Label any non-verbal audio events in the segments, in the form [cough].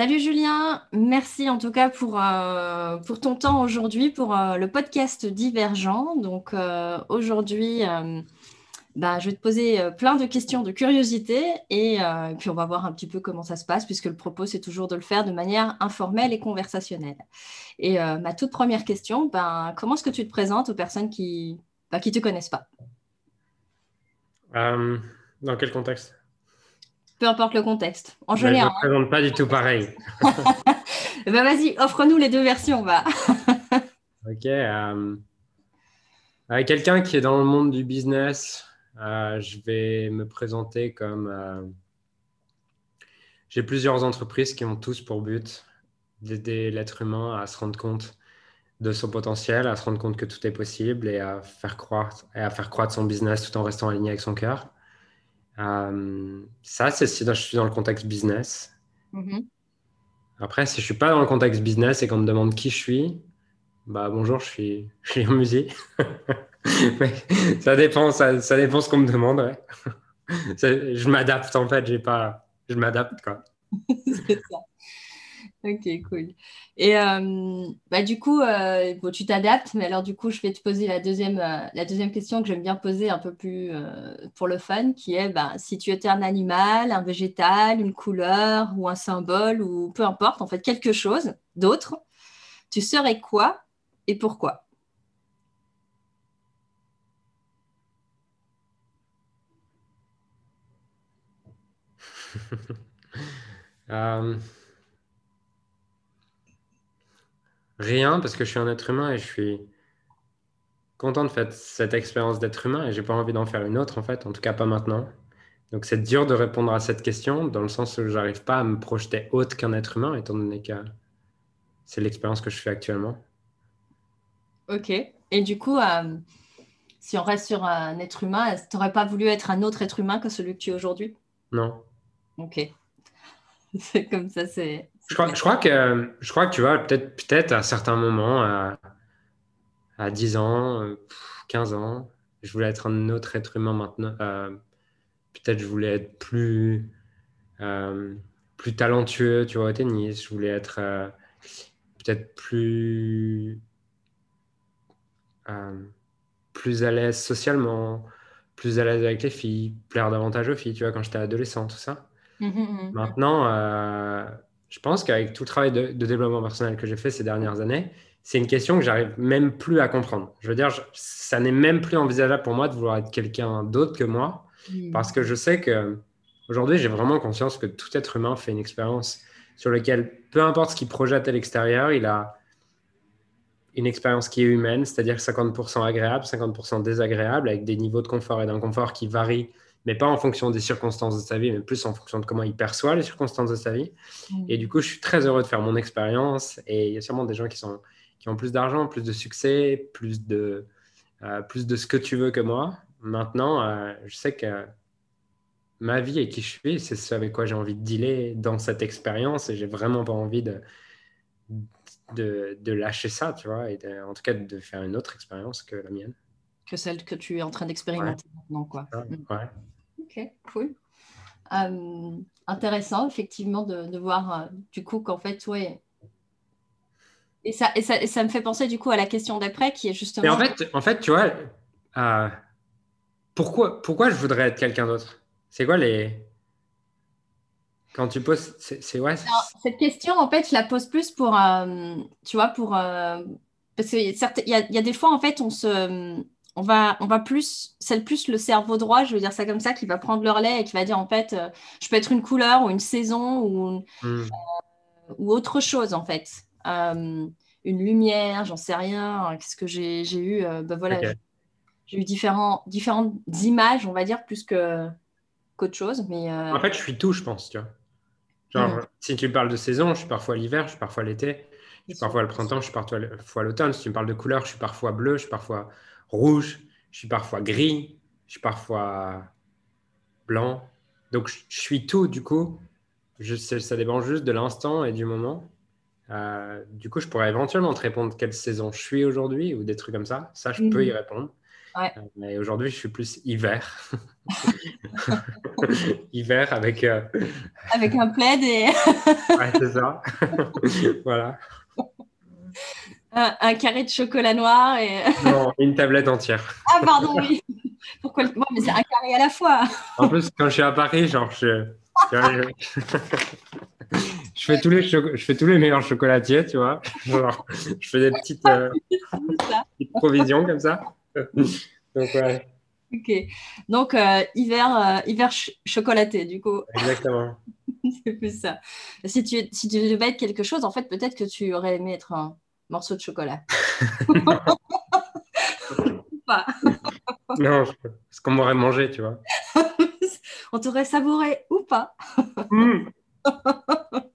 Salut Julien, merci en tout cas pour, euh, pour ton temps aujourd'hui pour euh, le podcast Divergent. Donc euh, aujourd'hui, bah, je vais te poser plein de questions de curiosité et, puis on va voir un petit peu comment ça se passe puisque le propos c'est toujours de le faire de manière informelle et conversationnelle. Et ma toute première question, ben, comment est-ce que tu te présentes aux personnes qui ne bah, qui te connaissent pas? Dans quel contexte? Peu importe le contexte. En général. je ne présente pas du tout pareil. [laughs] ben vas-y, offre-nous les deux versions. Va. [laughs] ok. Euh, avec quelqu'un qui est dans le monde du business, euh, je vais me présenter comme. Euh, j'ai plusieurs entreprises qui ont tous pour but d'aider l'être humain à se rendre compte de son potentiel, à se rendre compte que tout est possible et à faire croître, et à faire croître son business tout en restant aligné avec son cœur. Euh, ça, c'est si je suis dans le contexte business. Mm-hmm. Après, si je suis pas dans le contexte business et qu'on me demande qui je suis, bah bonjour, je suis, [laughs] je suis en musique. [laughs] ça dépend, ça, ça dépend ce qu'on me demande. [laughs] je m'adapte en fait, j'ai pas, je m'adapte quoi. c'est ça. Ok, cool. Et euh, bah, du coup, euh, tu t'adaptes, mais alors du coup, je vais te poser la deuxième, euh, question que j'aime bien poser un peu plus pour le fun, qui est bah, si tu étais un animal, un végétal, une couleur ou un symbole, ou peu importe, en fait, quelque chose d'autre, tu serais quoi et pourquoi? [laughs] Rien, parce que je suis un être humain et je suis content de faire cette expérience d'être humain et j'ai pas envie d'en faire une autre en fait, en tout cas pas maintenant. Donc c'est dur de répondre à cette question dans le sens où j'arrive pas à me projeter autre qu'un être humain étant donné que c'est l'expérience que je fais actuellement. Ok. Et du coup, euh, si on reste sur un être humain, tu n'aurais pas voulu être un autre être humain que celui que tu es aujourd'hui? Non. Ok. [laughs] C'est comme ça, c'est je crois, je crois, que, je crois que tu vois, peut-être peut à certains moments, à, à 10 ans, 15 ans, je voulais être un autre être humain maintenant. Euh, peut-être je voulais être plus, euh, plus talentueux, tu vois, au tennis. Je voulais être euh, peut-être plus, plus à l'aise socialement, plus à l'aise avec les filles, plaire davantage aux filles, tu vois, quand j'étais adolescent, tout ça. Mmh, mmh, mmh. Maintenant, je pense qu'avec tout le travail de, développement personnel que j'ai fait ces dernières années, c'est une question que j'arrive même plus à comprendre. Je veux dire, ça n'est même plus envisageable pour moi de vouloir être quelqu'un d'autre que moi, hmm. parce que je sais que aujourd'hui, j'ai vraiment conscience que tout être humain fait une expérience sur laquelle, peu importe ce qu'il projette à l'extérieur, il a une expérience qui est humaine, c'est-à-dire 50% agréable, 50% désagréable, avec des niveaux de confort et d'inconfort qui varient mais pas en fonction des circonstances de sa vie, mais plus en fonction de comment il perçoit les circonstances de sa vie. Mm. Et du coup, je suis très heureux de faire mon expérience. Et il y a sûrement des gens qui, sont, qui ont plus d'argent, plus de succès, plus de, euh, plus de ce que tu veux que moi. Maintenant, euh, je sais que ma vie et qui je suis, c'est ce avec quoi j'ai envie de dealer dans cette expérience. Et j'ai vraiment pas envie de, de, de, lâcher ça, tu vois, et en tout cas de faire une autre expérience que la mienne. Que celle que tu es en train d'expérimenter maintenant, quoi. Mm. ouais. Ok, cool. Euh, intéressant, effectivement, de, voir euh, du coup qu'en fait, ouais. Et ça, et ça, ça, me fait penser du coup à la question d'après qui est justement. en fait, en fait tu vois, euh, pourquoi, pourquoi je voudrais être quelqu'un d'autre? C'est quoi les. Quand tu poses. C'est, ouais, cette question, en fait, je la pose plus pour. tu vois, pour. parce qu'il y a des fois, en fait, on se on va, on va plus, c'est plus le cerveau droit, je veux dire ça comme ça, qui va prendre le relais et qui va dire en fait, euh, je peux être une couleur ou une saison ou, hmm. euh, ou autre chose en fait. Euh, une lumière, j'en sais rien. Qu'est-ce que j'ai eu ben voilà, J'ai eu différents, différentes images, on va dire, plus que qu'autre chose. Mais, En fait, je suis tout, je pense. Tu vois. Genre, hmm. si tu parles de saison, je suis parfois l'hiver, je suis parfois l'été, je suis parfois le printemps, je suis parfois l'automne. Si tu me parles de couleur, je suis parfois bleu, je suis parfois rouge, je suis parfois gris, je suis parfois blanc. Donc, je, suis tout, du coup. Je, ça dépend juste de l'instant et du moment. Euh, du coup, je pourrais éventuellement te répondre quelle saison je suis aujourd'hui ou des trucs comme ça. Ça, je peux y mhm. répondre. Mais aujourd'hui, je suis plus hiver. [laughs] hiver avec. Avec un plaid et. [laughs] ouais, c'est ça. [laughs] voilà. Un, carré de chocolat noir et. [laughs] non, une tablette entière. ah, pardon, oui. Pourquoi le... mais c'est un carré à la fois. en plus, quand je suis à Paris, genre, je, [laughs] je... fais tous les je fais tous les meilleurs chocolatiers, tu vois. Genre, je fais des petites, euh, provisions comme ça. Donc, ouais. Ok. Donc, euh, hiver, euh, hiver chocolaté, du coup. Exactement. [laughs] c'est plus ça. Si tu, si tu devais être quelque chose, en fait, peut-être que tu aurais aimé être un morceau de chocolat. [laughs] pas. non, ce qu'on m'aurait mangé, tu vois. [laughs] On t'aurait savouré ou pas. Hmm. [laughs]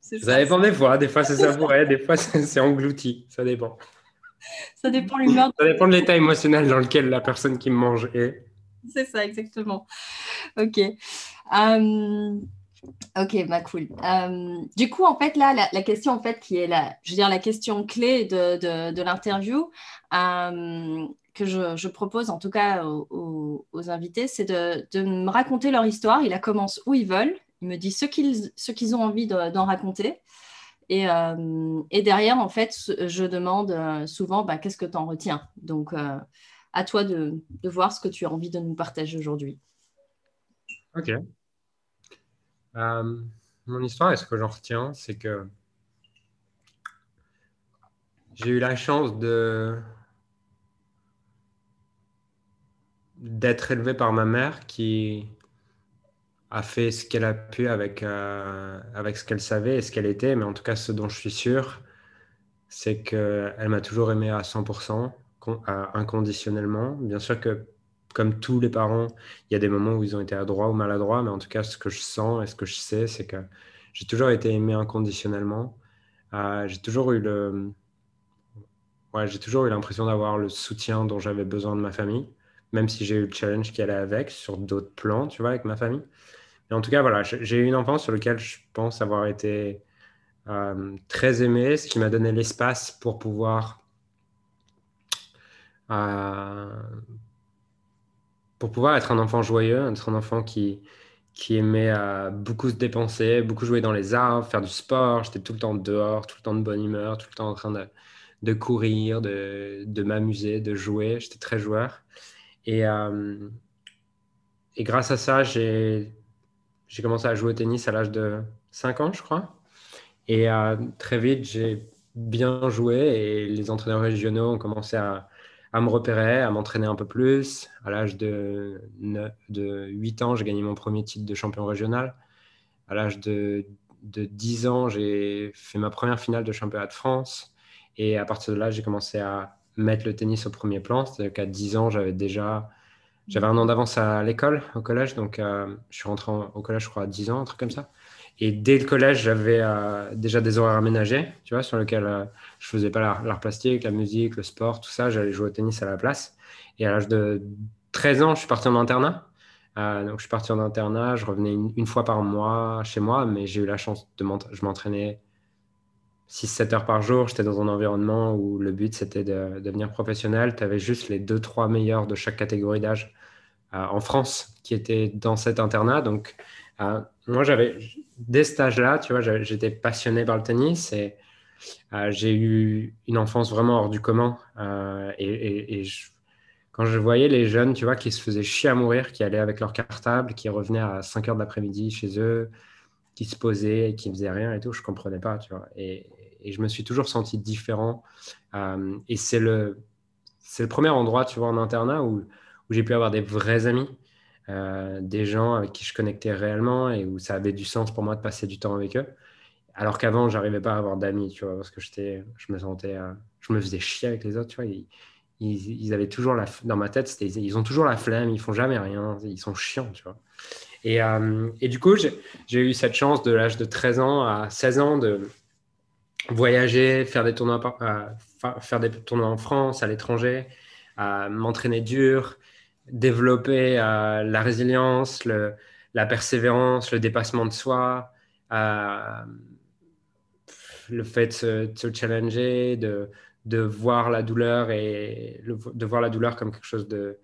ça, dépend des fois. Des fois, c'est savouré, des fois, c'est englouti. Ça dépend. Ça dépend l'humeur. Ça dépend de l'état émotionnel dans lequel la personne qui me mange est. C'est ça, exactement. Ok. Euh, ok, bah cool. Euh, du coup, en fait, là, la, question, en fait, qui est la, je veux dire, la question clé de, l'interview, euh, que je, propose en tout cas aux, invités, c'est de, me raconter leur histoire. Ils la commencent où ils veulent. Ils me disent ce qu'ils, ont envie d'en raconter. Et, euh, et, derrière, en fait, je demande souvent bah, qu'est-ce que tu en retiens? Donc, à toi de, de, voir ce que tu as envie de nous partager aujourd'hui. Ok. Mon histoire, et ce que j'en retiens, c'est que j'ai eu la chance d'être élevé par ma mère qui a fait ce qu'elle a pu avec, euh, avec ce qu'elle savait et ce qu'elle était. Mais en tout cas, ce dont je suis sûr, c'est qu'elle m'a toujours aimé à 100%, inconditionnellement. Bien sûr que, comme tous les parents, il y a des moments où ils ont été adroits ou maladroits, mais en tout cas, ce que je sens et ce que je sais, c'est que j'ai toujours été aimé inconditionnellement. Euh, j'ai toujours eu. Ouais, j'ai toujours eu l'impression d'avoir le soutien dont j'avais besoin de ma famille même si j'ai eu le challenge qui allait avec sur d'autres plans, tu vois, avec ma famille. Mais en tout cas, voilà, j'ai eu une enfance sur laquelle je pense avoir été euh, très aimé, ce qui m'a donné l'espace pour pouvoir euh, pour pouvoir être un enfant joyeux, être un enfant qui, qui aimait euh, beaucoup se dépenser, beaucoup jouer dans les arbres, faire du sport. J'étais tout le temps dehors, tout le temps de bonne humeur, tout le temps en train de, de courir, de, de m'amuser, de jouer. J'étais très joueur. Et, euh, et grâce à ça, j'ai commencé à jouer au tennis à l'âge de 5 ans, je crois. Et euh, très vite, j'ai bien joué et les entraîneurs régionaux ont commencé à, à me repérer, à m'entraîner un peu plus. À l'âge de, de 8 ans, j'ai gagné mon premier titre de champion régional. À l'âge de, de 10 ans, j'ai fait ma première finale de championnat de France. Et à partir de là, j'ai commencé à mettre le tennis au premier plan. C'est-à-dire qu'à 10 ans, j'avais déjà j'avais un an d'avance à l'école, au collège. Donc, euh, je suis rentré au collège, je crois, à 10 ans, un truc comme ça. Et dès le collège, j'avais euh, déjà des horaires aménagés, tu vois, sur lesquels euh, je faisais pas l'art plastique, la musique, le sport, tout ça. J'allais jouer au tennis à la place. Et à l'âge de 13 ans, je suis parti en internat. donc, je suis parti en internat. Je revenais une, une fois par mois chez moi, mais j'ai eu la chance de m'entraîner. Je m'entraînais 6-7 heures par jour, j'étais dans un environnement où le but c'était de, devenir professionnel. Tu avais juste les 2-3 meilleurs de chaque catégorie d'âge euh, en France qui étaient dans cet internat. Donc, euh, moi, j'avais, dès cet âge-là, tu vois, j'étais passionné par le tennis et euh, j'ai eu une enfance vraiment hors du commun. et, quand je voyais les jeunes, tu vois, qui se faisaient chier à mourir, qui allaient avec leur cartable, qui revenaient à 5 heures de l'après-midi chez eux, qui se posaient, qui ne faisaient rien et tout, je comprenais pas, tu vois. Et, et je me suis toujours senti différent. Euh, et c'est le, premier endroit, tu vois, en internat où j'ai pu avoir des vrais amis, euh, des gens avec qui je connectais réellement et où ça avait du sens pour moi de passer du temps avec eux. Alors qu'avant, j'arrivais pas à avoir d'amis, tu vois, parce que j'étais, je me sentais, euh, je me faisais chier avec les autres, tu vois. Ils, ils, avaient toujours la, dans ma tête, ils ont toujours la flemme, ils font jamais rien, ils sont chiants, tu vois. Et, et du coup, j'ai eu cette chance de l'âge de 13 ans à 16 ans de, voyager, faire des tournois, euh, faire des tournois en France, à l'étranger, m'entraîner dur, développer euh, la résilience, la persévérance, le dépassement de soi, euh, le fait de se, challenger, de, voir la douleur et de voir la douleur comme quelque chose de,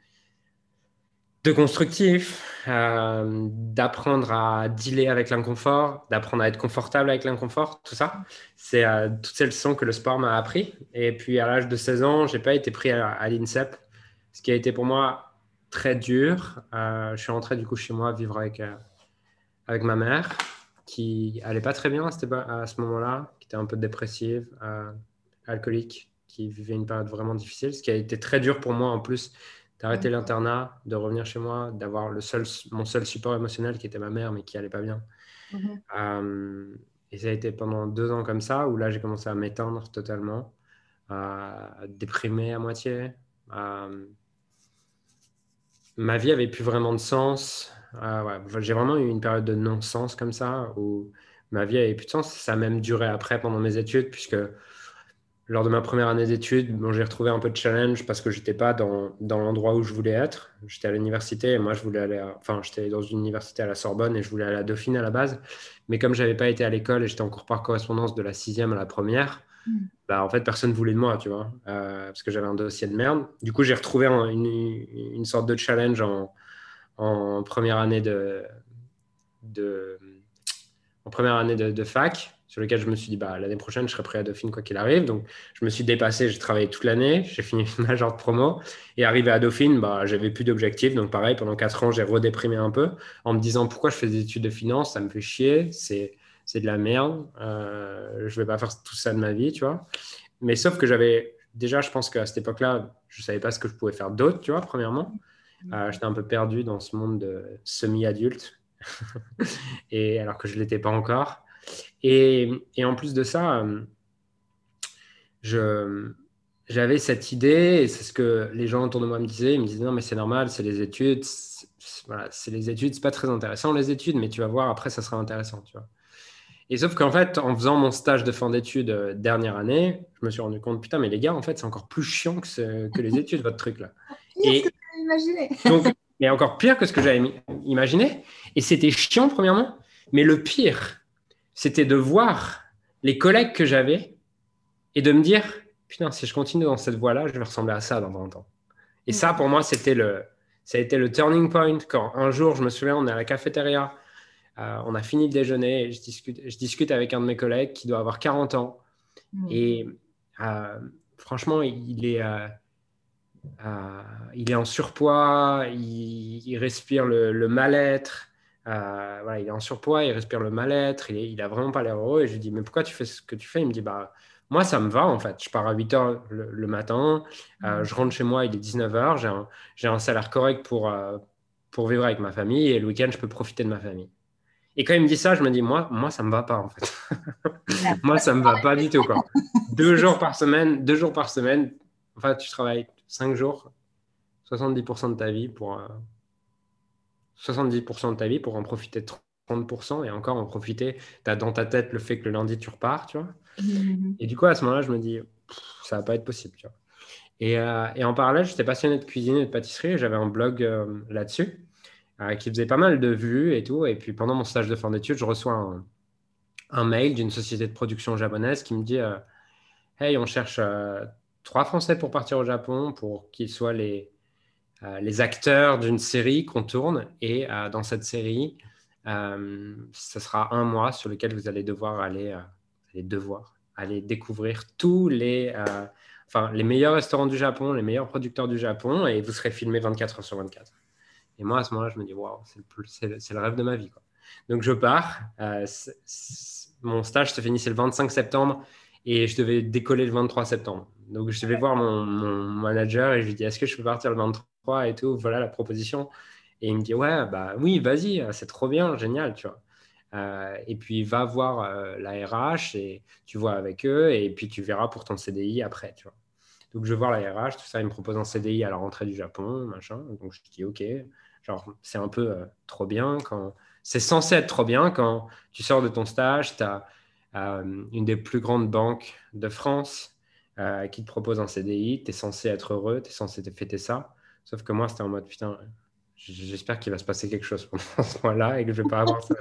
constructif, euh, d'apprendre à dealer avec l'inconfort, d'apprendre à être confortable avec l'inconfort, tout ça. C'est toutes ces leçons que le sport m'a appris. Et puis à l'âge de 16 ans, j'ai pas été pris à, l'INSEP, ce qui a été pour moi très dur. Euh, je suis rentré du coup chez moi vivre avec, avec ma mère, qui allait pas très bien à, ce moment-là, qui était un peu dépressive, alcoolique, qui vivait une période vraiment difficile, ce qui a été très dur pour moi en plus d'arrêter l'internat, de revenir chez moi, d'avoir le seul, mon seul support émotionnel qui était ma mère, mais qui allait pas bien. Euh, et ça a été pendant deux ans comme ça, où là, j'ai commencé à m'éteindre totalement, à déprimer à moitié. Ma vie avait plus vraiment de sens. Ouais. J'ai vraiment eu une période de non-sens comme ça, où ma vie avait plus de sens. Ça a même duré après pendant mes études, puisque lors de ma première année d'études, j'ai retrouvé un peu de challenge parce que j'étais pas dans, l'endroit où je voulais être. J'étais à l'université et moi, je voulais aller, enfin, j'étais dans une université à la Sorbonne et je voulais aller à Dauphine à la base. Mais comme j'avais pas été à l'école et j'étais en cours par correspondance de la sixième à la première, hmm. Bah, en fait, personne voulait de moi, tu vois, euh, parce que j'avais un dossier de merde. Du coup, j'ai retrouvé une, sorte de challenge en, première année de, fac sur lequel je me suis dit, bah, l'année prochaine, je serai prêt à Dauphine quoi qu'il arrive. Donc, je me suis dépassé, j'ai travaillé toute l'année, j'ai fini [laughs] ma genre de promo. Et arrivé à Dauphine, bah, j'avais plus d'objectifs. Donc, pareil, pendant quatre ans, j'ai redéprimé un peu en me disant pourquoi je fais des études de finance, ça me fait chier, c'est, c'est de la merde, euh, je vais pas faire tout ça de ma vie, tu vois. Mais sauf que j'avais, déjà, je pense qu'à cette époque-là, je savais pas ce que je pouvais faire d'autre, tu vois, premièrement. Euh, j'étais un peu perdu dans ce monde de semi-adulte. [laughs] et alors que je l'étais pas encore. Et, en plus de ça, j'avais cette idée, et c'est ce que les gens autour de moi me disaient, ils me disaient non mais c'est normal, c'est les études, c'est les études, c'est pas très intéressant les études, mais tu vas voir après ça sera intéressant, tu vois. Et sauf qu'en fait, en faisant mon stage de fin d'études euh, dernière année, je me suis rendu compte, putain, mais les gars, en fait, c'est encore plus chiant que, que les études, votre truc là. Et, imaginé. donc, mais encore pire que ce que j'avais imaginé. Et c'était chiant, premièrement. Mais le pire, c'était de voir les collègues que j'avais et de me dire, putain, si je continue dans cette voie-là, je vais ressembler à ça dans 20 ans. Et ça, pour moi, c'était le, ça a été le turning point quand un jour, je me souviens, on est à la cafétéria, euh, on a fini le déjeuner, et je discute, je discute avec un de mes collègues qui doit avoir 40 ans. Mmh. Et euh, franchement, il est, euh, il est en surpoids, il, respire le mal-être. Voilà, il est en surpoids, il respire le mal-être, il, il a vraiment pas l'air heureux. Et je lui dis, mais pourquoi tu fais ce que tu fais? Il me dit, bah, moi, ça me va en fait. Je pars à 8 h le, matin, mmh. je rentre chez moi, il est 19 h j'ai un, un, salaire correct pour, pour vivre avec ma famille et le week-end, je peux profiter de ma famille. Et quand il me dit ça, je me dis, moi, moi ça me va pas en fait. [laughs] moi, ça me va pas du tout. Quoi. deux jours par semaine, deux jours par semaine, enfin, tu travailles 5 jours, 70% de ta vie pour, 70% de ta vie pour en profiter 30% et encore en profiter. Tu as dans ta tête le fait que le lundi, tu repars, tu vois. Mm-hmm. Et du coup, à ce moment-là, je me dis, ça va pas être possible, tu vois. Et, euh, et en parallèle, j'étais passionné de cuisine et de pâtisserie. J'avais un blog euh, là-dessus euh, qui faisait pas mal de vues et tout. Et puis pendant mon stage de fin d'études, je reçois un, mail d'une société de production japonaise qui me dit Hey, on cherche trois Français pour partir au Japon pour qu'ils soient les, euh, les acteurs d'une série qu'on tourne. Et euh, dans cette série, euh, ce sera un mois sur lequel vous allez devoir aller, devoir aller découvrir tous les, enfin, les meilleurs restaurants du Japon, les meilleurs producteurs du Japon, et vous serez filmé 24 heures sur 24. Et moi, à ce moment-là, je me dis, waouh, c'est le, rêve de ma vie. Donc, je pars. mon stage se finissait le 25 septembre et je devais décoller le 23 septembre. Donc, je vais voir mon, manager et je lui dis, est-ce que je peux partir le 23 et tout, voilà la proposition. Et il me dit, ouais, bah oui, vas-y, c'est trop bien, génial, tu vois. Euh, et puis, va voir euh, la RH et tu vois avec eux et puis tu verras pour ton CDI après, tu vois. Donc, je vais voir la RH, tout ça, il me propose un CDI à la rentrée du Japon, machin. Donc, je dis, OK, genre, c'est un peu euh, trop bien quand. C'est censé être trop bien quand tu sors de ton stage, tu as une des plus grandes banques de France qui te propose un CDI, tu es censé être heureux, tu es censé te fêter ça. Sauf que moi, c'était en mode putain, j'espère qu'il va se passer quelque chose pendant [laughs] ce mois-là et que je vais pas avoir ça.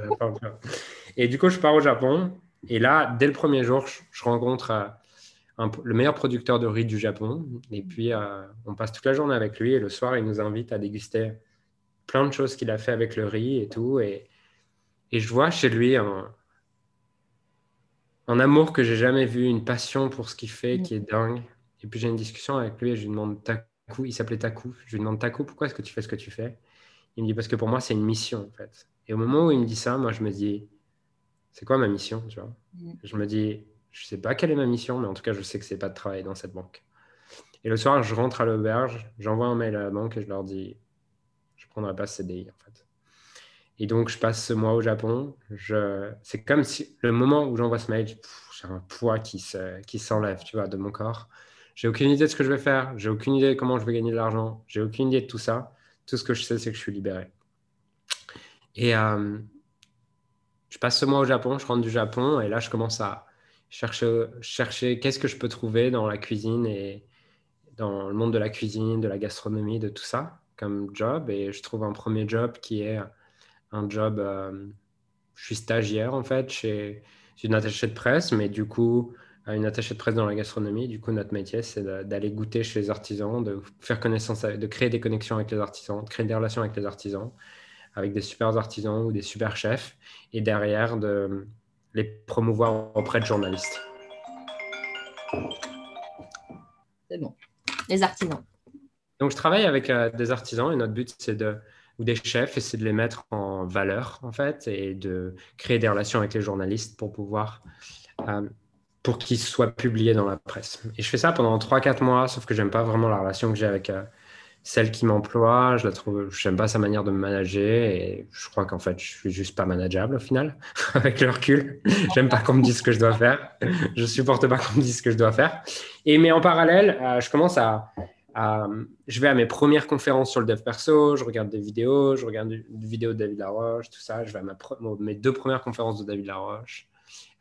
et du coup, je pars au Japon. Et là, dès le premier jour, je, rencontre euh, le meilleur producteur de riz du Japon. Et puis, euh, on passe toute la journée avec lui. Et le soir, il nous invite à déguster plein de choses qu'il a fait avec le riz et tout. Et, et je vois chez lui un, un amour que j'ai jamais vu, une passion pour ce qu'il fait mm. qui est dingue. Et puis j'ai une discussion avec lui et je lui demande Taku, il s'appelait Taku. Je lui demande Taku, pourquoi est-ce que tu fais ce que tu fais? Il me dit parce que pour moi c'est une mission en fait. Et au moment où il me dit ça, moi je me dis c'est quoi ma mission tu vois? Mm. Je me dis je sais pas quelle est ma mission, mais en tout cas je sais que c'est pas de travailler dans cette banque. Et le soir, je rentre à l'auberge, j'envoie un mail à la banque et je leur dis je prendrai pas ce CDI en fait. Et donc, je passe ce mois au Japon. C'est comme si le moment où j'envoie ce mail, j'ai un poids qui s'enlève, tu vois, de mon corps. J'ai aucune idée de ce que je vais faire. J'ai aucune idée de comment je vais gagner de l'argent. J'ai aucune idée de tout ça. Tout ce que je sais, c'est que je suis libéré. Et euh, je passe ce mois au Japon. Je rentre du Japon et là, je commence à chercher, chercher qu'est-ce que je peux trouver dans la cuisine et dans le monde de la cuisine, de la gastronomie, de tout ça comme job. Et je trouve un premier job qui est un job. Euh, je suis stagiaire en fait chez une attachée de presse, mais du coup, une attachée de presse dans la gastronomie. Du coup, notre métier, c'est d'aller goûter chez les artisans, de faire connaissance, de créer des connexions avec les artisans, de créer des relations avec les artisans, avec des super artisans ou des super chefs, et derrière de les promouvoir auprès de journalistes. C'est bon. Les artisans. Donc, je travaille avec euh, des artisans et notre but, c'est de ou des chefs et c'est de les mettre en valeur en fait et de créer des relations avec les journalistes pour pouvoir euh, pour qu'ils soient publiés dans la presse. Et je fais ça pendant 3-4 mois, sauf que j'aime pas vraiment la relation que j'ai avec euh, celle qui m'emploie. Je la trouve, j'aime pas sa manière de me manager et je crois qu'en fait, je suis juste pas manageable au final, [laughs] avec le recul. [laughs] J'aime pas qu'on me dise ce que je dois faire. Je supporte pas qu'on me dise ce que je dois faire. Et mais en parallèle, je commence à euh, je vais à mes premières conférences sur le dev perso, je regarde des vidéos, je regarde des vidéos de David Laroche, tout ça. Je vais à mes deux premières conférences de David Laroche.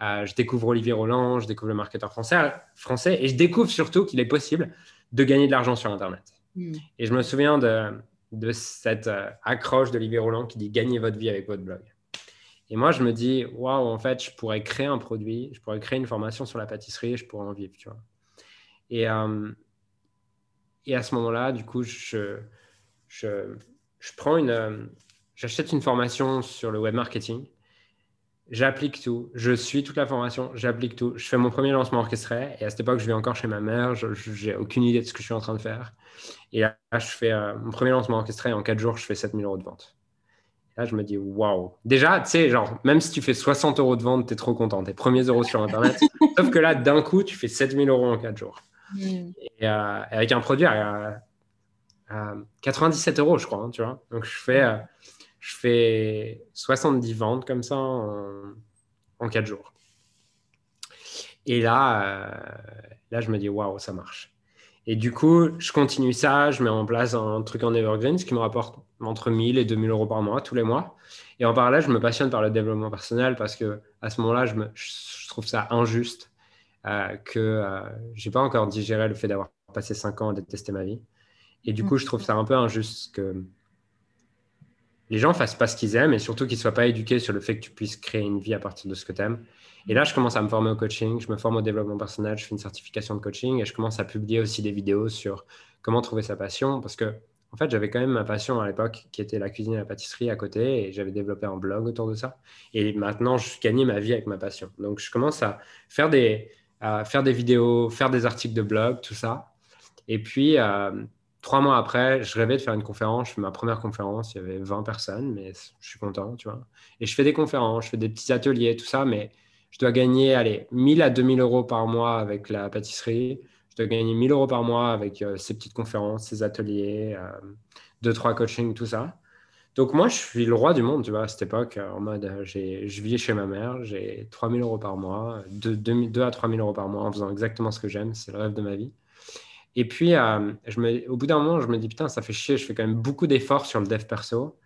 Euh, je découvre Olivier Roland, je découvre le marketeur français, français et je découvre surtout qu'il est possible de gagner de l'argent sur Internet. Hmm. Et je me souviens de, de cette euh, accroche d'Olivier Roland qui dit gagnez votre vie avec votre blog. Et moi, je me dis, waouh, en fait, je pourrais créer un produit, je pourrais créer une formation sur la pâtisserie, je pourrais en vivre, tu vois. Et, et à ce moment-là, du coup, je, je, je prends une, euh, j'achète une formation sur le web marketing. J'applique tout, je suis toute la formation, j'applique tout. Je fais mon premier lancement orchestré et à cette époque, je vais encore chez ma mère, je n'ai aucune idée de ce que je suis en train de faire. Et là, je fais euh, mon premier lancement orchestré et en quatre jours, je fais 7000 euros de vente. là, je me dis, waouh. Déjà, tu sais, genre, même si tu fais 60 euros de vente, tu es trop content. Tes premiers euros sur Internet. [laughs] Sauf que là, d'un coup, tu fais 7000 euros en quatre jours. Mm. Et, euh, avec un produit à, 97 euros, je crois, hein, tu vois. Donc, je fais, euh, je fais 70 ventes comme ça en, en 4 jours. Et là, euh, là, je me dis, waouh, ça marche. Et du coup, je continue ça, je mets en place un truc en evergreen, ce qui me rapporte entre 1000 et 2000 euros par mois, tous les mois. Et en parallèle, je me passionne par le développement personnel parce que à ce moment-là, je, je trouve ça injuste euh, que euh, j'ai pas encore digéré le fait d'avoir passé cinq ans à détester ma vie. Et du coup, je trouve ça un peu injuste que les gens fassent pas ce qu'ils aiment et surtout qu'ils soient pas éduqués sur le fait que tu puisses créer une vie à partir de ce que tu aimes. Et là, je commence à me former au coaching, je me forme au développement personnel, je fais une certification de coaching et je commence à publier aussi des vidéos sur comment trouver sa passion parce que en fait, j'avais quand même ma passion à l'époque qui était la cuisine et la pâtisserie à côté et j'avais développé un blog autour de ça. Et maintenant, je gagnais ma vie avec ma passion. Donc, je commence à faire des, faire des vidéos, faire des articles de blog, tout ça. Et puis, euh, trois mois après, je rêvais de faire une conférence. Je fais ma première conférence, il y avait 20 personnes, mais je suis content, tu vois. Et je fais des conférences, je fais des petits ateliers, tout ça, mais je dois gagner, allez, 1000 à 2000 euros par mois avec la pâtisserie. Je dois gagner 1000 euros par mois avec euh, ces petites conférences, ces ateliers, euh, deux, trois coachings, tout ça. Donc moi, je suis le roi du monde, tu vois, à cette époque, euh, en mode, euh, je vis chez ma mère, j'ai 3000 euros par mois, 2, 2, à 3000 euros par mois en faisant exactement ce que j'aime, c'est le rêve de ma vie. Et puis, euh, je me, au bout d'un moment, je me dis, putain, ça fait chier, je fais quand même beaucoup d'efforts sur le dev perso.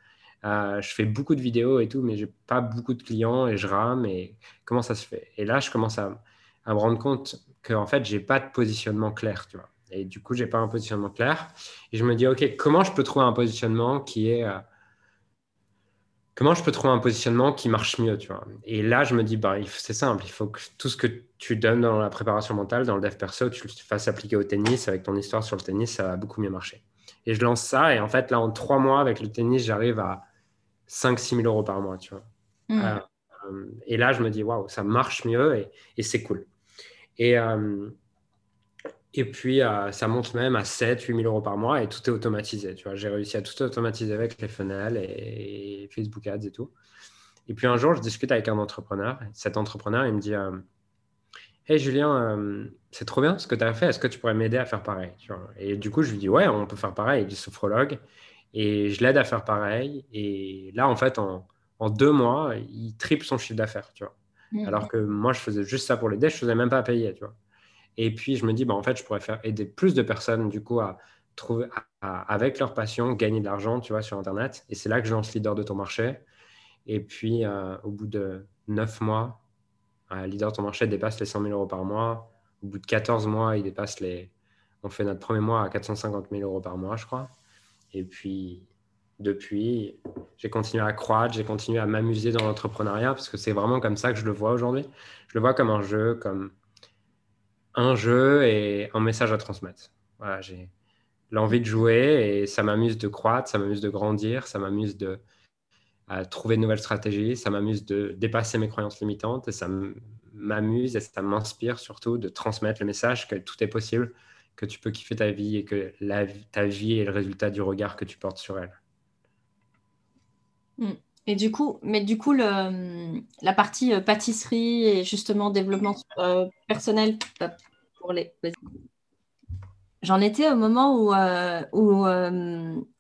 je fais beaucoup de vidéos et tout, mais j'ai pas beaucoup de clients et je rame. Et comment ça se fait? Et là, je commence à, à me rendre compte qu'en fait, j'ai pas de positionnement clair, tu vois. Et du coup, j'ai pas un positionnement clair. Et je me dis, OK, comment je peux trouver un positionnement qui est comment je peux trouver un positionnement qui marche mieux, tu vois Et là, je me dis, bah, c'est simple, il faut que tout ce que tu donnes dans la préparation mentale, dans le dev perso, tu le fasses appliquer au tennis. Avec ton histoire sur le tennis, ça va beaucoup mieux marcher. Et je lance ça. Et en fait, là, en trois mois, avec le tennis, j'arrive à 5-6 000 euros par mois, tu vois. Mmh. Euh, et là, je me dis, waouh, ça marche mieux et, et c'est cool. Et, euh, et puis, euh, ça monte même à 7 8 000 euros par mois et tout est automatisé. Tu vois, j'ai réussi à tout automatiser avec les funnels et, Facebook Ads et tout. Et puis un jour, je discute avec un entrepreneur. Cet entrepreneur, il me dit Hey Julien, c'est trop bien ce que tu as fait. Est-ce que tu pourrais m'aider à faire pareil Et du coup, je lui dis Ouais, on peut faire pareil. Il est sophrologue. Et je l'aide à faire pareil. Et là, en fait, en, en deux mois, il triple son chiffre d'affaires, tu vois. Mmh. Alors que moi, je faisais juste ça pour l'aider, je ne faisais même pas payer, tu vois. Et puis, je me dis, bah, en fait, je pourrais faire aider plus de personnes, du coup, à trouver, avec leur passion, gagner de l'argent, tu vois, sur Internet. Et c'est là que je lance Leader de ton marché. Et puis, euh, au bout de neuf mois, euh, Leader de ton marché dépasse les 100 000 euros par mois. Au bout de 14 mois, il dépasse les... On fait notre premier mois à 450 000 euros par mois, je crois. Et puis, depuis, j'ai continué à croître, j'ai continué à m'amuser dans l'entrepreneuriat parce que c'est vraiment comme ça que je le vois aujourd'hui. Je le vois comme un jeu, comme un jeu et un message à transmettre. J'ai l'envie de jouer et ça m'amuse de croître, ça m'amuse de grandir, ça m'amuse de trouver de nouvelles stratégies, ça m'amuse de dépasser mes croyances limitantes et ça m'amuse et ça m'inspire surtout de transmettre le message que tout est possible, que tu peux kiffer ta vie et que ta vie est le résultat du regard que tu portes sur elle. Mm. Et du coup, mais du coup, le, la partie euh, pâtisserie et justement développement euh, personnel euh, pour les. J'en étais au moment où, où,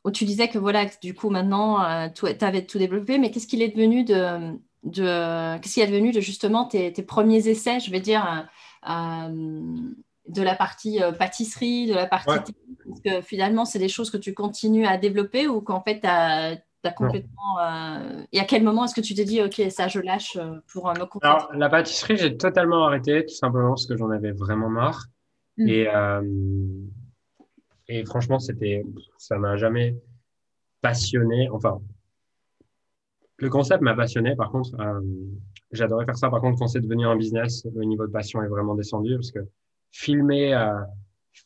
où, tu disais que voilà, du coup, maintenant, tu avais tout développé, mais qu'est-ce qu'il est devenu de, de qu'est-ce qu'il est devenu de justement tes, tes premiers essais, je vais dire, de la partie pâtisserie, de la partie. Parce que finalement, c'est des choses que tu continues à développer ou qu'en fait, tu as complètement. Euh, et à quel moment est-ce que tu t'es dit, OK, ça, je lâche euh, pour me concentrer Alors, la pâtisserie, j'ai totalement arrêté, tout simplement parce que j'en avais vraiment marre. Mm. Et, euh, et franchement, c'était, ça m'a jamais passionné. Enfin, le concept m'a passionné. Par contre, j'adorais faire ça. Par contre, quand c'est devenu un business, le niveau de passion est vraiment descendu parce que filmer,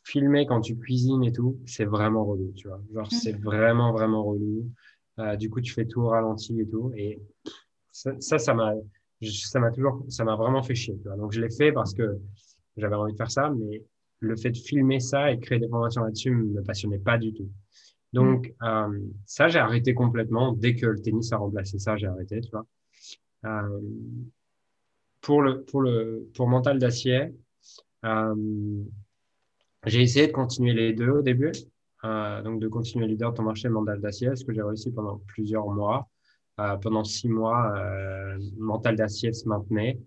filmer quand tu cuisines et tout, c'est vraiment relou, tu vois. Genre, mm. c'est vraiment, vraiment relou. Euh, du coup, tu fais tout au ralenti et tout. Et ça, ça m'a, ça m'a toujours, ça m'a vraiment fait chier. Donc, je l'ai fait parce que j'avais envie de faire ça, mais le fait de filmer ça et créer des formations là-dessus ne me passionnait pas du tout. Donc, mm. euh, ça, j'ai arrêté complètement. Dès que le tennis a remplacé ça, j'ai arrêté, tu vois. Euh, pour le, pour le, pour mental d'acier, euh, j'ai essayé de continuer les deux au début. Euh, donc de continuer leader de ton marché mental d'acier, ce que j'ai réussi pendant plusieurs mois. Euh, pendant six mois, euh, mental d'acier se maintenait.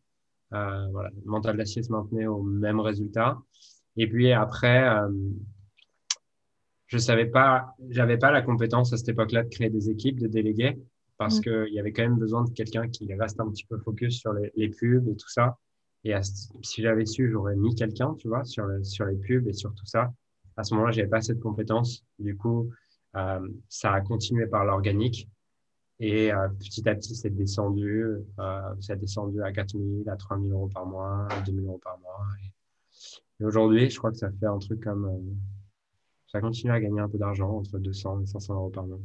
voilà, mental d'acier se maintenait au même résultat. Et puis après, je savais pas, j'avais pas la compétence à cette époque-là de créer des équipes, de déléguer, parce mmh. qu'il y avait quand même besoin de quelqu'un qui reste un petit peu focus sur les, les pubs et tout ça. Et si j'avais su, j'aurais mis quelqu'un, tu vois, sur, sur les pubs et sur tout ça à ce moment-là, j'avais pas cette compétence. Du coup, euh, ça a continué par l'organique. Et euh, petit à petit, c'est descendu. Euh, ça a descendu à 4 000, à 3 000 euros par mois, à 2 000 euros par mois. Et, aujourd'hui, je crois que ça fait un truc comme... Euh, ça continue à gagner un peu d'argent, entre 200 et 500 euros par mois.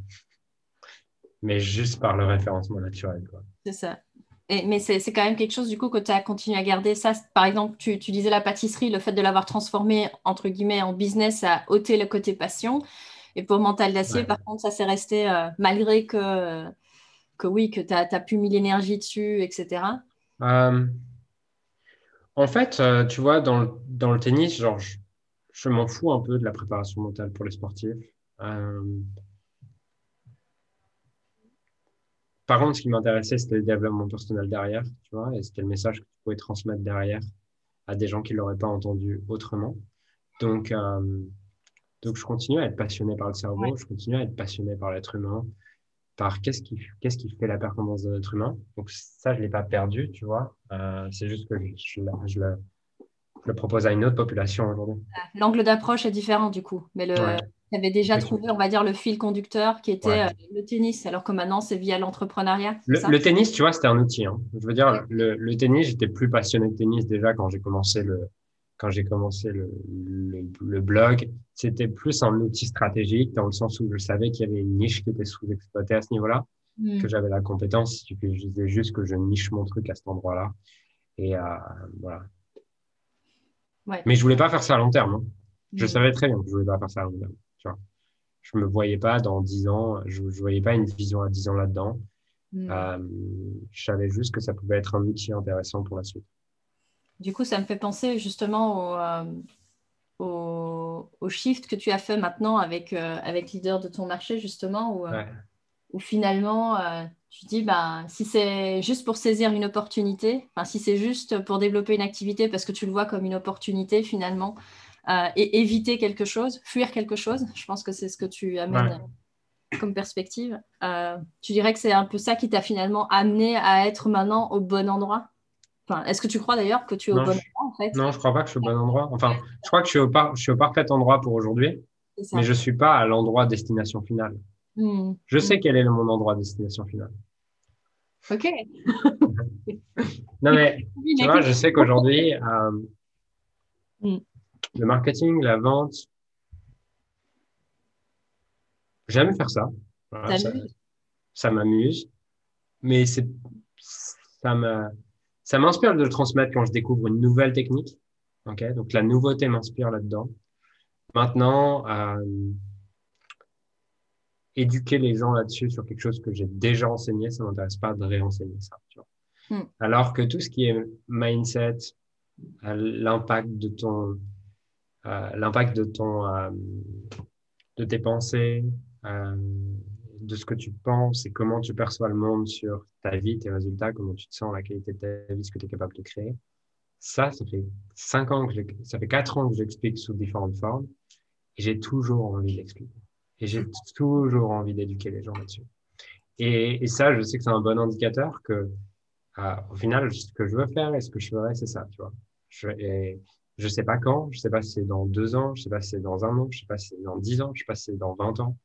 Mais juste par le référencement naturel. C'est ça mais c'est quand même quelque chose du coup que tu as continué à garder. Ça, par exemple, tu, tu, disais la pâtisserie, le fait de l'avoir transformé entre guillemets en business a ôté le côté passion. Et pour Mental d'acier, par contre, ça s'est resté euh, malgré que, que oui, que tu as, as, pu mis l'énergie dessus, etc. Euh, en fait, euh, tu vois, dans le, dans le tennis, genre, je, je m'en fous un peu de la préparation mentale pour les sportifs. Par contre, ce qui m'intéressait, c'était le développement personnel derrière, tu vois, et c'était le message que tu pouvais transmettre derrière à des gens qui ne l'auraient pas entendu autrement. Donc, euh, donc, je continue à être passionné par le cerveau, je continue à être passionné par l'être humain, par qu'est-ce qui, qu'est-ce qui fait la performance de l'être humain. Donc, ça, je ne l'ai pas perdu, tu vois. Euh, c'est juste que je, je, le, propose à une autre population aujourd'hui. L'angle d'approche est différent, du coup. Mais le, tu avais déjà trouvé, on va dire, le fil conducteur qui était euh, le tennis, alors que maintenant, c'est via l'entrepreneuriat. Le, tennis, tu vois, c'était un outil. Hein. Je veux dire, le, le tennis, j'étais plus passionné de tennis déjà quand j'ai commencé le, quand j'ai commencé le, le, blog, c'était plus un outil stratégique dans le sens où je savais qu'il y avait une niche qui était sous-exploitée à ce niveau-là, mm. que j'avais la compétence, je disais juste que je niche mon truc à cet endroit-là. Et euh, voilà. Ouais. Mais je voulais pas faire ça à long terme. Hein. Je mm. savais très bien que je voulais pas faire ça à long terme. Je me voyais pas dans 10 ans, je, je voyais pas une vision à 10 ans là-dedans. Mm. Euh, je savais juste que ça pouvait être un outil intéressant pour la suite. Du coup, ça me fait penser justement au, euh, au, au, shift que tu as fait maintenant avec, euh, avec leader de ton marché, justement, où, où finalement, tu dis, bah, si c'est juste pour saisir une opportunité, si c'est juste pour développer une activité parce que tu le vois comme une opportunité finalement, et éviter quelque chose, fuir quelque chose, je pense que c'est ce que tu amènes. comme perspective. tu dirais que c'est un peu ça qui t'a finalement amené à être maintenant au bon endroit? Est-ce que tu crois d'ailleurs que tu es au bon endroit en fait? Non, je ne crois pas que je suis au bon endroit. Enfin, je crois que je suis au, je suis au parfait endroit pour aujourd'hui, mais je ne suis pas à l'endroit destination finale. Hmm. Je sais hmm. quel est mon endroit destination finale. Ok. [laughs] [laughs] non, mais tu vois, je sais qu'aujourd'hui, euh, hmm. Le marketing, la vente, j'aime faire ça. ça m'amuse, mais c'est ça me ça m'inspire de le transmettre quand je découvre une nouvelle technique. Okay Donc la nouveauté m'inspire là-dedans. Maintenant, euh, éduquer les gens là-dessus sur quelque chose que j'ai déjà enseigné, ça m'intéresse pas de réenseigner ça. Tu vois. Hmm. Alors que tout ce qui est mindset, euh, l'impact de ton, l'impact de ton, euh, de tes pensées, euh, de ce que tu penses et comment tu perçois le monde sur ta vie, tes résultats, comment tu te sens, la qualité de ta vie, ce que tu es capable de créer. Ça, ça fait cinq ans que ça fait quatre ans que j'explique sous différentes formes et j'ai toujours envie d'expliquer. Et j'ai toujours envie d'éduquer les gens là-dessus. Et, et, ça, je sais que c'est un bon indicateur que, euh, au final, ce que je veux faire et ce que je ferai, c'est ça, tu vois. Je, je sais pas quand, je sais pas si c'est dans deux ans, je sais pas si c'est dans un an, je sais pas si c'est dans dix ans, je sais pas si c'est dans vingt ans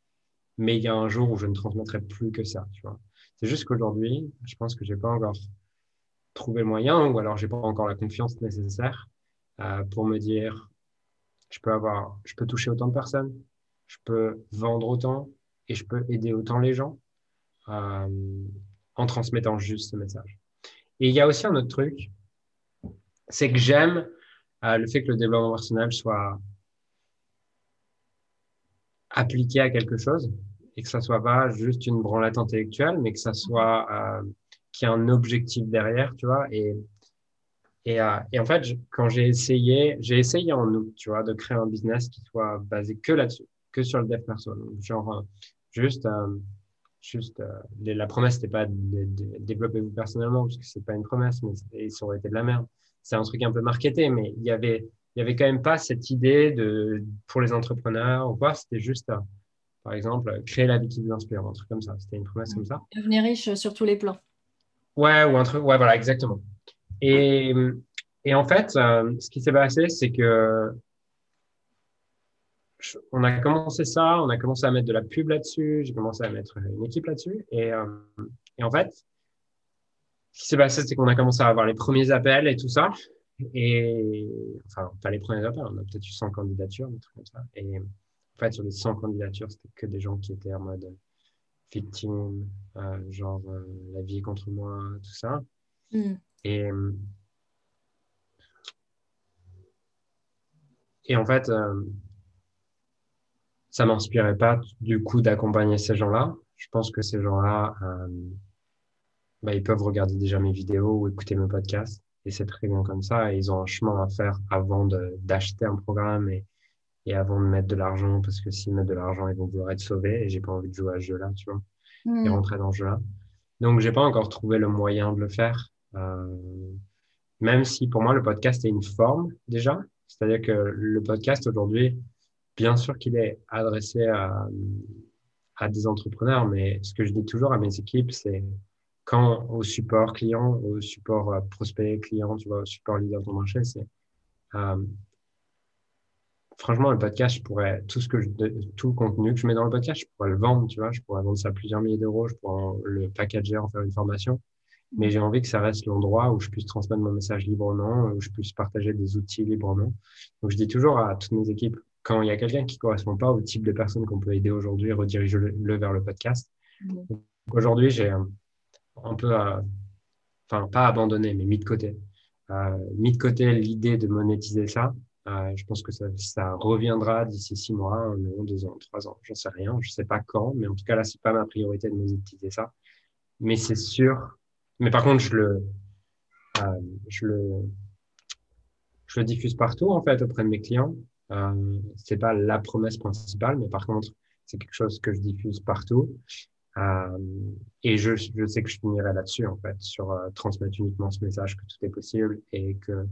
mais il y a un jour où je ne transmettrai plus que ça, tu vois. C'est juste qu'aujourd'hui, je pense que j'ai pas encore trouvé le moyen, ou alors j'ai pas encore la confiance nécessaire euh, pour me dire, je peux avoir, je peux toucher autant de personnes, je peux vendre autant et je peux aider autant les gens euh, en transmettant juste ce message. Et il y a aussi un autre truc, c'est que j'aime le fait que le développement personnel soit appliqué à quelque chose et que ça soit pas juste une branlette intellectuelle, mais que ça soit euh, qu'il y ait un objectif derrière, tu vois. Et, et, euh, en fait, quand j'ai essayé, j'ai essayé en août, tu vois, de créer un business qui soit basé que là-dessus, que sur le dev perso. genre, euh, juste, juste, la promesse n'était pas de, de, développer vous personnellement, parce que c'est pas une promesse, mais ça aurait été de la merde. C'est un truc un peu marketé, mais il y avait, il y avait quand même pas cette idée de, pour les entrepreneurs ou quoi. C'était juste, par exemple, créer l'habitude qui vous inspire, un truc comme ça. C'était une promesse comme ça. Devenir riche sur tous les plans. Ouais, ou un truc, ouais, voilà, exactement. Et, et en fait, euh, ce qui s'est passé, c'est que on a commencé ça, on a commencé à mettre de la pub là-dessus, j'ai commencé à mettre une équipe là-dessus. Et, euh, et en fait, ce qui s'est passé, c'est qu'on a commencé à avoir les premiers appels et tout ça. Et enfin, pas les premiers appels, on a peut-être eu 100 candidatures, des trucs comme ça. Et, en fait, sur les 100 candidatures, c'était que des gens qui étaient en mode victime, euh, genre euh, la vie est contre moi, tout ça. Mm. Et, et en fait, euh, ça m'inspirait pas du coup d'accompagner ces gens-là. Je pense que ces gens-là, euh, bah, ils peuvent regarder déjà mes vidéos ou écouter mes podcasts. Et c'est très bien comme ça. Et ils ont un chemin à faire avant d'acheter un programme et, et avant de mettre de l'argent, parce que s'ils mettent de l'argent, ils vont vouloir être sauvés, et j'ai pas envie de jouer à ce jeu-là, tu vois, et hmm. rentrer dans ce jeu-là. Donc, j'ai pas encore trouvé le moyen de le faire, euh, même si pour moi, le podcast est une forme, déjà. C'est-à-dire que le podcast, aujourd'hui, bien sûr qu'il est adressé à, à des entrepreneurs, mais ce que je dis toujours à mes équipes, c'est quand au support client, au support euh, prospect client, tu vois, au support leader de ton marché, c'est euh, franchement, le podcast, je pourrais, tout ce que je, tout le contenu que je mets dans le podcast, je pourrais le vendre, tu vois, je pourrais vendre ça à plusieurs milliers d'euros, je pourrais le packager, en faire une formation. mais j'ai envie que ça reste l'endroit où je puisse transmettre mon message librement, où je puisse partager des outils librement. Donc, je dis toujours à toutes mes équipes, quand il y a quelqu'un qui correspond pas au type de personne qu'on peut aider aujourd'hui, redirige-le vers le podcast. Mmh. Aujourd'hui, j'ai un, peu, enfin, pas abandonné, mais mis de côté. Euh, mis de côté l'idée de monétiser ça. Euh, je pense que ça, reviendra d'ici six mois, un an, deux ans, trois ans. J'en sais rien. Je sais pas quand, mais en tout cas, là, c'est pas ma priorité de monétiser ça. Mais c'est sûr mais par contre, je le, euh, je le, je le diffuse partout en fait auprès de mes clients. Euh, c'est pas la promesse principale, mais par contre, c'est quelque chose que je diffuse partout. Euh, et je, je, sais que je finirai là-dessus en fait, sur euh, transmettre uniquement ce message que tout est possible et que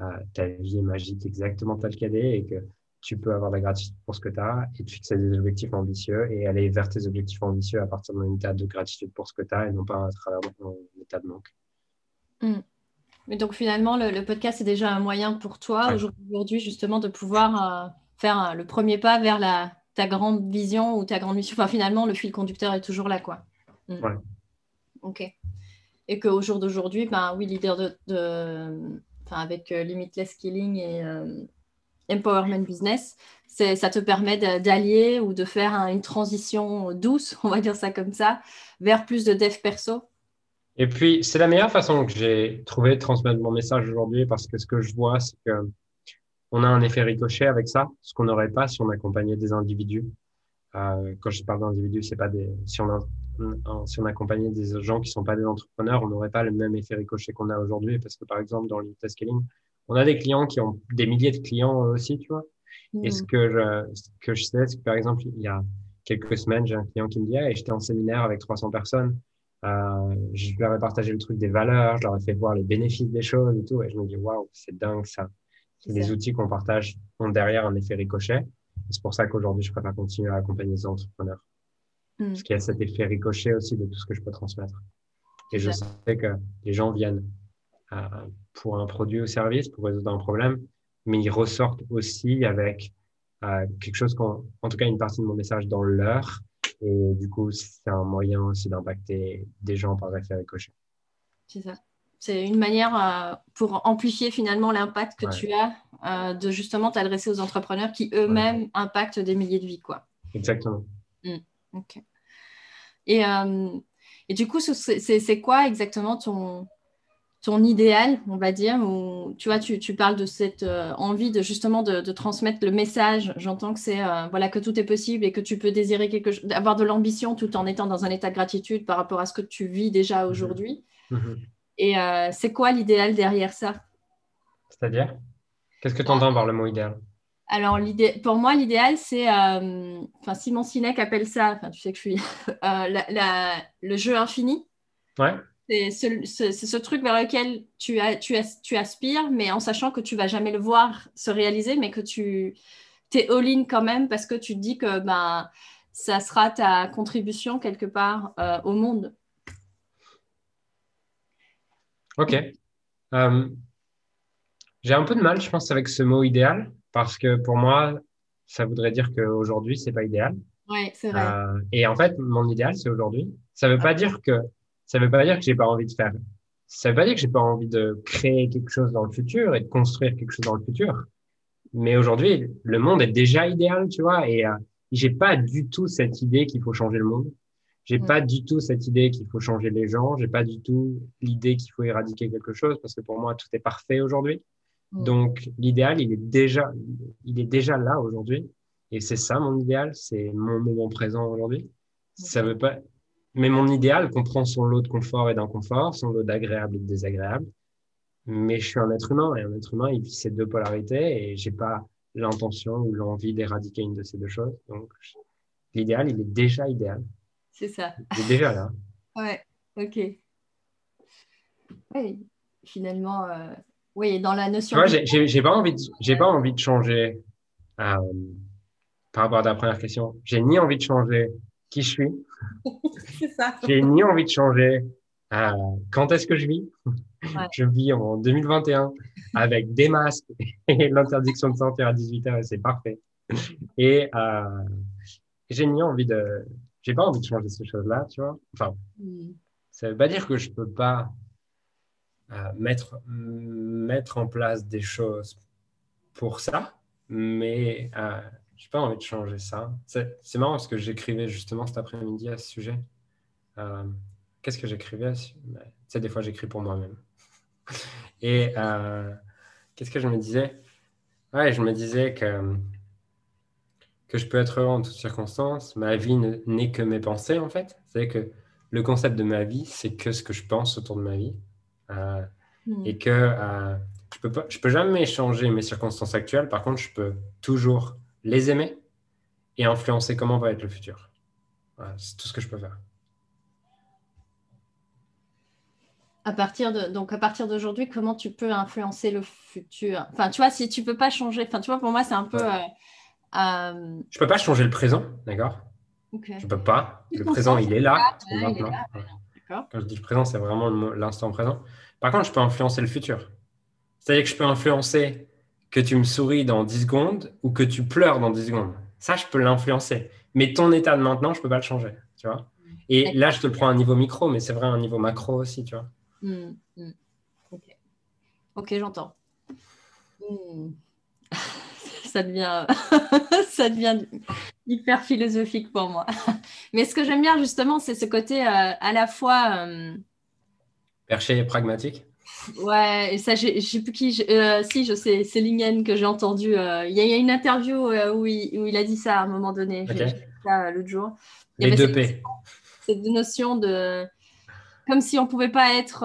euh, ta vie est magique exactement telle qu'elle est et que tu peux avoir de la gratitude pour ce que tu as et te fixer des objectifs ambitieux et aller vers tes objectifs ambitieux à partir d'un état de gratitude pour ce que tu as et non pas à travers un état de manque. Hmm. Mais donc finalement, le, podcast est déjà un moyen pour toi aujourd'hui justement de pouvoir faire le premier pas vers la, ta grande vision ou ta grande mission. Enfin finalement, le fil conducteur est toujours là. quoi. Ouais. Ok. Et qu'au jour d'aujourd'hui, ben, oui, leader de, de... Enfin, avec euh, Limitless Killing et Empowerment Business, ça te permet d'allier ou de faire une transition douce, [laughs] on va dire ça comme ça, vers plus de dev perso. Et puis, c'est la meilleure façon que j'ai trouvé de transmettre mon message aujourd'hui parce que ce que je vois, c'est que on a un effet ricochet avec ça, ce qu'on n'aurait pas si on accompagnait des individus. Euh, quand je parle d'individus, c'est pas des. Si on, a, si on accompagnait des gens qui sont pas des entrepreneurs, on n'aurait pas le même effet ricochet qu'on a aujourd'hui parce que par exemple dans l'Inter Scaling, on a des clients qui ont des milliers de clients aussi, tu vois. Et ce que je, ce que je sais, c'est que par exemple, il y a quelques semaines, j'ai un client qui me dit, hey, j'étais en séminaire avec 300 personnes, euh, je leur ai partagé le truc des valeurs, je leur ai fait voir les bénéfices des choses et tout, et je me dis, waouh, c'est dingue ça. Les outils qu'on partage ont derrière un effet ricochet. C'est pour ça qu'aujourd'hui, je préfère continuer à accompagner les entrepreneurs. Mm. Parce qu'il y a cet effet ricochet aussi de tout ce que je peux transmettre. Et je sais que les gens viennent euh, pour un produit ou service, pour résoudre un problème, mais ils ressortent aussi avec euh, quelque chose, qu'en, en tout cas une partie de mon message dans leur, et du coup c'est un moyen aussi d'impacter des gens par effet ricochet. C'est ça. C'est une manière euh, pour amplifier finalement l'impact que tu as euh, de justement t'adresser aux entrepreneurs qui eux-mêmes impactent des milliers de vies. Quoi. Exactement. Mmh. Ok. Et, et, du coup, c'est, quoi exactement ton, ton idéal, on va dire, ou tu vois, tu, parles de cette euh, envie de justement de, transmettre le message. J'entends que c'est euh, voilà que tout est possible et que tu peux désirer quelque chose, avoir de l'ambition tout en étant dans un état de gratitude par rapport à ce que tu vis déjà mhm. aujourd'hui. Mhm. Et euh, c'est quoi l'idéal derrière ça? C'est-à-dire? Qu'est-ce que tu entends par le mot idéal? Alors, pour moi, l'idéal, c'est, enfin, Simon Sinek appelle ça, tu sais que je suis, [laughs] le jeu infini. Ouais. C'est ce, truc vers lequel tu, tu, aspires, mais en sachant que tu vas jamais le voir se réaliser, mais que tu es all-in quand même parce que tu te dis que ben, ça sera ta contribution quelque part euh, au monde. Ok. Euh, j'ai un peu de mal, je pense, avec ce mot idéal, parce que pour moi, ça voudrait dire qu'aujourd'hui, c'est pas idéal. Oui, c'est vrai. Euh, et en fait, mon idéal, c'est aujourd'hui. Ça veut pas dire que ça veut pas dire que j'ai pas envie de faire. Ça veut pas dire que j'ai pas envie de créer quelque chose dans le futur et de construire quelque chose dans le futur. Mais aujourd'hui, le monde est déjà idéal, tu vois, et euh, j'ai pas du tout cette idée qu'il faut changer le monde. J'ai pas du tout cette idée qu'il faut changer les gens. J'ai pas du tout l'idée qu'il faut éradiquer quelque chose parce que pour moi, tout est parfait aujourd'hui. Donc, l'idéal, il est déjà, il est déjà là aujourd'hui. Et c'est ça mon idéal, c'est mon moment présent aujourd'hui. Ça veut pas, mais mon idéal comprend son lot de confort et d'inconfort, son lot d'agréable et de désagréable. Mais je suis un être humain et un être humain, il vit ces deux polarités et j'ai pas l'intention ou l'envie d'éradiquer une de ces deux choses. Donc, l'idéal, il est déjà idéal. C'est ça. Déjà là. [laughs] ouais, ok. Oui, finalement, euh, oui, dans la notion. Tu vois, j'ai pas envie, j'ai pas envie de changer. Euh, par rapport à ta première question, j'ai ni envie de changer qui je suis. [laughs] J'ai ni envie de changer euh, quand est-ce que je vis. [laughs] Je vis en 2021 avec des masques et l'interdiction de sortir à 18h et c'est parfait. Et euh, j'ai ni envie de, j'ai pas envie de changer ces choses-là, tu vois. Enfin, mm. Ça veut pas dire que je peux pas euh, mettre, mettre en place des choses pour ça, mais euh, je n'ai pas envie de changer ça. C'est marrant parce que j'écrivais justement cet après-midi à ce sujet. Euh, qu'est-ce que j'écrivais? Tu sais, des fois, j'écris pour moi-même. [laughs] Et qu'est-ce que je me disais? Ouais, je me disais que, que je peux être heureux en toutes circonstances. Ma vie n'est que mes pensées, en fait. C'est que le concept de ma vie, c'est que ce que je pense autour de ma vie. Euh, hmm. Et que euh, je peux, pas, je peux jamais changer mes circonstances actuelles. Par contre, je peux toujours les aimer et influencer comment va être le futur. c'est tout ce que je peux faire. À partir de, donc à partir d'aujourd'hui, comment tu peux influencer le futur? Enfin, tu vois, si tu peux pas changer, enfin, tu vois, pour moi, c'est un peu. Euh, euh, je peux pas changer le présent, d'accord? Je ne peux pas. Le présent, il est là. Quand je dis le présent, c'est vraiment l'instant présent. Par contre, je peux influencer le futur. C'est-à-dire que je peux influencer que tu me souris dans 10 secondes ou que tu pleures dans 10 secondes. Ça, je peux l'influencer. Mais ton état de maintenant, je ne peux pas le changer. Tu vois? Et là, je te le prends à un niveau micro, mais c'est vrai à un niveau macro aussi. Tu vois mmh, mmh. Ok, j'entends. Mmh. [laughs] ça devient, [laughs] ça devient hyper philosophique pour moi. [laughs] Mais ce que j'aime bien justement, c'est ce côté euh, à la fois euh, perché et pragmatique. Ouais, et ça, je sais plus qui. Euh, si, je sais, c'est Lingen que j'ai entendu. Il y, a une interview où il, où, il, a dit ça à un moment donné. Okay. ça l'autre jour. Les deux P. Cette notion de. Comme si on pouvait pas être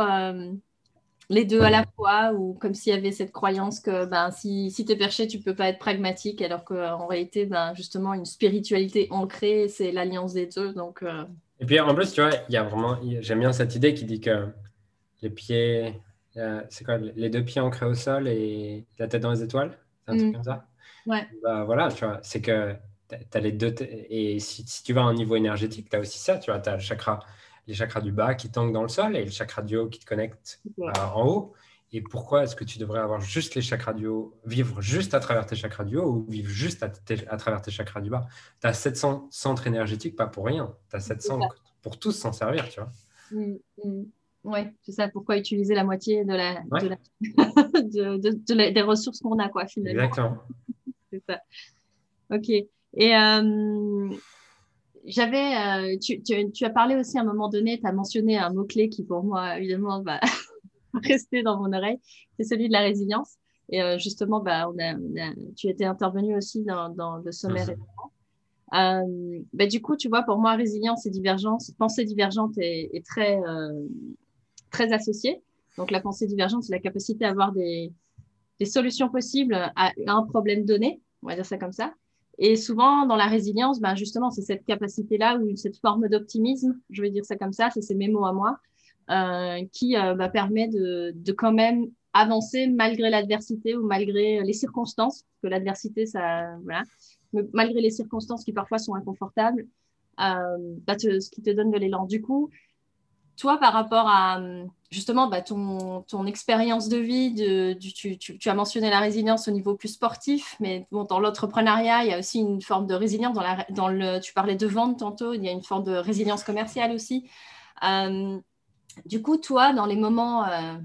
les deux à la fois, ou comme s'il y avait cette croyance que ben, si, si tu es perché, tu peux pas être pragmatique, alors qu'en réalité, ben, justement, une spiritualité ancrée, c'est l'alliance des deux. Donc, euh. Et puis en plus, tu vois, il y a vraiment, j'aime bien cette idée qui dit que les pieds, c'est quoi, les deux pieds ancrés au sol et la tête dans les étoiles, c'est un truc mm. comme ça. Ouais. Bah, voilà, tu vois, c'est que tu as les deux, et si, si, tu vas à un niveau énergétique, tu as aussi ça, tu vois, tu as le chakra les chakras du bas qui tankent dans le sol et le chakra du haut qui te connecte euh, en haut. Et pourquoi est-ce que tu devrais avoir juste les chakras du haut, vivre juste à travers tes chakras du haut ou vivre juste à, travers tes chakras du bas? Tu as 700 centres énergétiques, pas pour rien. Tu as 700 pour tous s'en servir, tu vois. Mmh, mmh. Oui, c'est ça. Pourquoi utiliser la moitié [laughs] de la, des ressources qu'on a, quoi, finalement. Exactement. [laughs] c'est ça. Ok. Et euh, j'avais, euh, tu, tu, as parlé aussi à un moment donné, tu as mentionné un mot-clé qui pour moi, évidemment, va [laughs] rester dans mon oreille, c'est celui de la résilience. Et euh, justement, bah, on a, tu étais intervenu aussi dans, dans le sommaire euh, bah, du coup, tu vois, pour moi, résilience et divergence, pensée divergente est, est très, euh, très associée. Donc, la pensée divergente, c'est la capacité à avoir des, des solutions possibles à un problème donné, on va dire ça comme ça. Et souvent, dans la résilience, ben justement, c'est cette capacité-là ou cette forme d'optimisme, je vais dire ça comme ça, c'est mes mots à moi, euh, qui euh, bah, permet de, quand même avancer malgré l'adversité ou malgré les circonstances, que l'adversité, ça, voilà, malgré les circonstances qui parfois sont inconfortables, euh, bah, ce qui te donne de l'élan. Du coup, toi, par rapport à justement bah, ton, expérience de vie, tu, as mentionné la résilience au niveau plus sportif, mais dans l'entrepreneuriat, il y a aussi une forme de résilience. Dans, le, tu parlais de vente tantôt, il y a une forme de résilience commerciale aussi. Euh, du coup, toi, dans les moments, euh,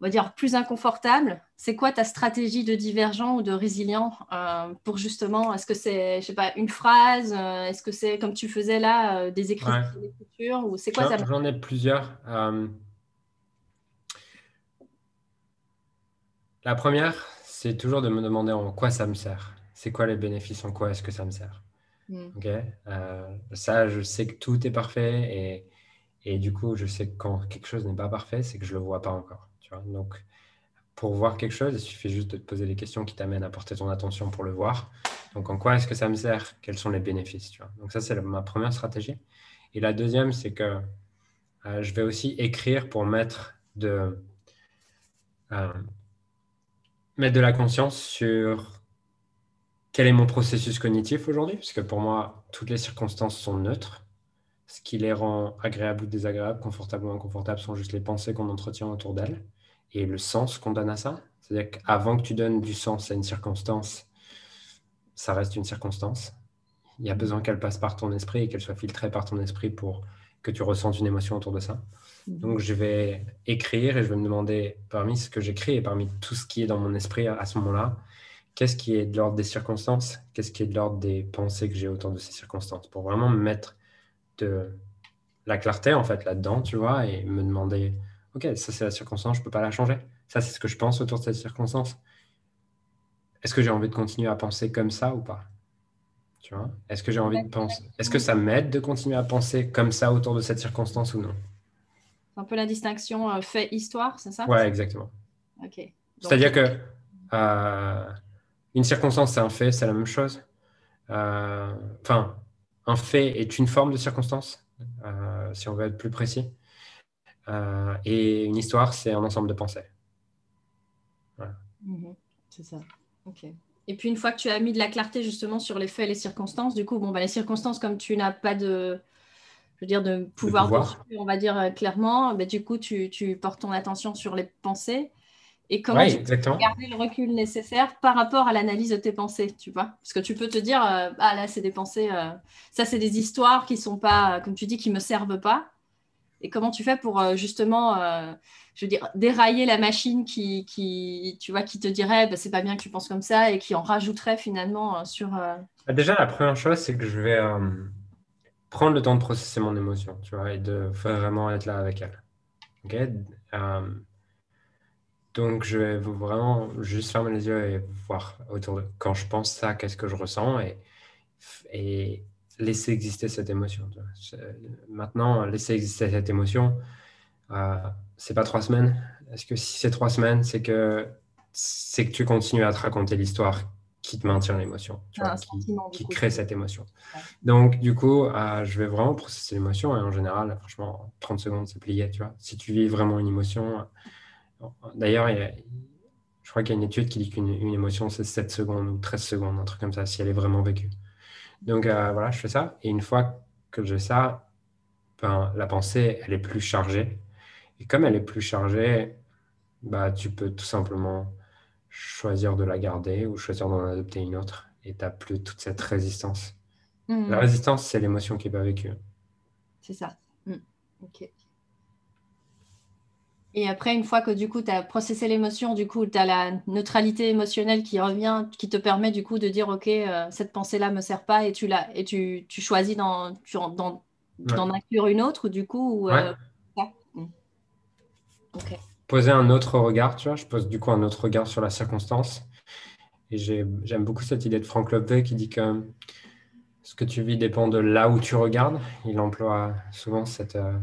on va dire, plus inconfortables, c'est quoi ta stratégie de divergent ou de résilient euh, pour justement, est-ce que c'est, je sais pas, une phrase, euh, est-ce que c'est comme tu faisais là, euh, des écrits d'écriture ou c'est quoi ça J'en ai plusieurs. La première, c'est toujours de me demander en quoi ça me sert. C'est quoi les bénéfices, en quoi est-ce que ça me sert? Hmm. Ça, je sais que tout est parfait et, et du coup, je sais que quand quelque chose n'est pas parfait, c'est que je le vois pas encore. Donc, pour voir quelque chose, il suffit juste de te poser les questions qui t'amènent à porter ton attention pour le voir. Donc, en quoi est-ce que ça me sert? Quels sont les bénéfices Donc, ça, c'est ma première stratégie. Et la deuxième, c'est que euh, je vais aussi écrire pour mettre de, euh, mettre de la conscience sur quel est mon processus cognitif aujourd'hui, puisque pour moi, toutes les circonstances sont neutres. Ce qui les rend agréables ou désagréables, confortables ou inconfortables, sont juste les pensées qu'on entretient autour d'elles et le sens qu'on donne à ça. C'est-à-dire qu'avant que tu donnes du sens à une circonstance, ça reste une circonstance. Il y a besoin qu'elle passe par ton esprit et qu'elle soit filtrée par ton esprit pour que tu ressentes une émotion autour de ça. Mhm. Donc, je vais écrire et je vais me demander, parmi ce que j'écris et parmi tout ce qui est dans mon esprit à, ce moment-là, qu'est-ce qui est de l'ordre des circonstances, qu'est-ce qui est de l'ordre des pensées que j'ai autour de ces circonstances, pour vraiment me mettre de la clarté, en fait, là-dedans, tu vois, et me demander, OK, ça, c'est la circonstance, je ne peux pas la changer. Ça, c'est ce que je pense autour de cette circonstance. Est-ce que j'ai envie de continuer à penser comme ça ou pas? Tu vois? Est-ce que j'ai envie de penser Est-ce que ça m'aide de continuer à penser comme ça autour de cette circonstance ou non? Un peu la distinction euh, fait-histoire, c'est ça? Ouais, exactement. Ok. C'est-à-dire que euh, une circonstance, c'est un fait, c'est la même chose. Euh, enfin, un fait est une forme de circonstance, si on veut être plus précis. Et une histoire, c'est un ensemble de pensées. Mhm. c'est ça. Ok. Et puis une fois que tu as mis de la clarté justement sur les faits et les circonstances, du coup, bon, bah, les circonstances, comme tu n'as pas de, je veux dire, de pouvoir, on va dire euh, clairement, bah, du coup, tu, tu, portes ton attention sur les pensées et comment tu peux garder le recul nécessaire par rapport à l'analyse de tes pensées, tu vois? Parce que tu peux te dire, euh, ah là, c'est des pensées, euh, ça, c'est des histoires qui sont pas, comme tu dis, qui me servent pas. Et comment tu fais pour justement, je veux dire, dérailler la machine qui, tu vois, qui te dirait, bah, c'est pas bien que tu penses comme ça et qui en rajouterait finalement sur. Bah, déjà, la première chose, c'est que je vais prendre le temps de processer mon émotion, tu vois, et de vraiment être là avec elle. Euh, donc, je vais vraiment juste fermer les yeux et voir autour de quand je pense ça, qu'est-ce que je ressens et laisser exister cette émotion. Maintenant, laisser exister cette émotion, euh, c'est pas trois semaines. Est-ce que si c'est trois semaines, c'est que c'est que tu continues à te raconter l'histoire qui te maintient l'émotion, qui, crée cette émotion. Donc, du coup, euh, je vais vraiment processer l'émotion et en général, franchement, 30 secondes, c'est plié, tu vois. Si tu vis vraiment une émotion, euh, d'ailleurs, je crois qu'il y a une étude qui dit qu'une émotion, c'est 7 secondes ou 13 secondes, un truc comme ça, si elle est vraiment vécue. Donc, euh, voilà, je fais ça. Et une fois que j'ai ça, ben, la pensée, elle est plus chargée. Et comme elle est plus chargée, bah, tu peux tout simplement choisir de la garder ou choisir d'en adopter une autre. Et tu n'as plus toute cette résistance. Hmm. La résistance, c'est l'émotion qui n'est pas vécue. C'est ça. Hmm. Ok. Et après, une fois que du coup, tu as processé l'émotion, du coup, tu as la neutralité émotionnelle qui revient, qui te permet du coup de dire, OK, euh, cette pensée-là ne me sert pas et tu, la, et tu, tu choisis d'en inclure une autre, du coup. Euh, hmm. Ok poser un autre regard, tu vois. Je pose du coup un autre regard sur la circonstance. Et j'aime beaucoup cette idée de Frank Lovey qui dit que ce que tu vis dépend de là où tu regardes. Il emploie souvent cette, euh,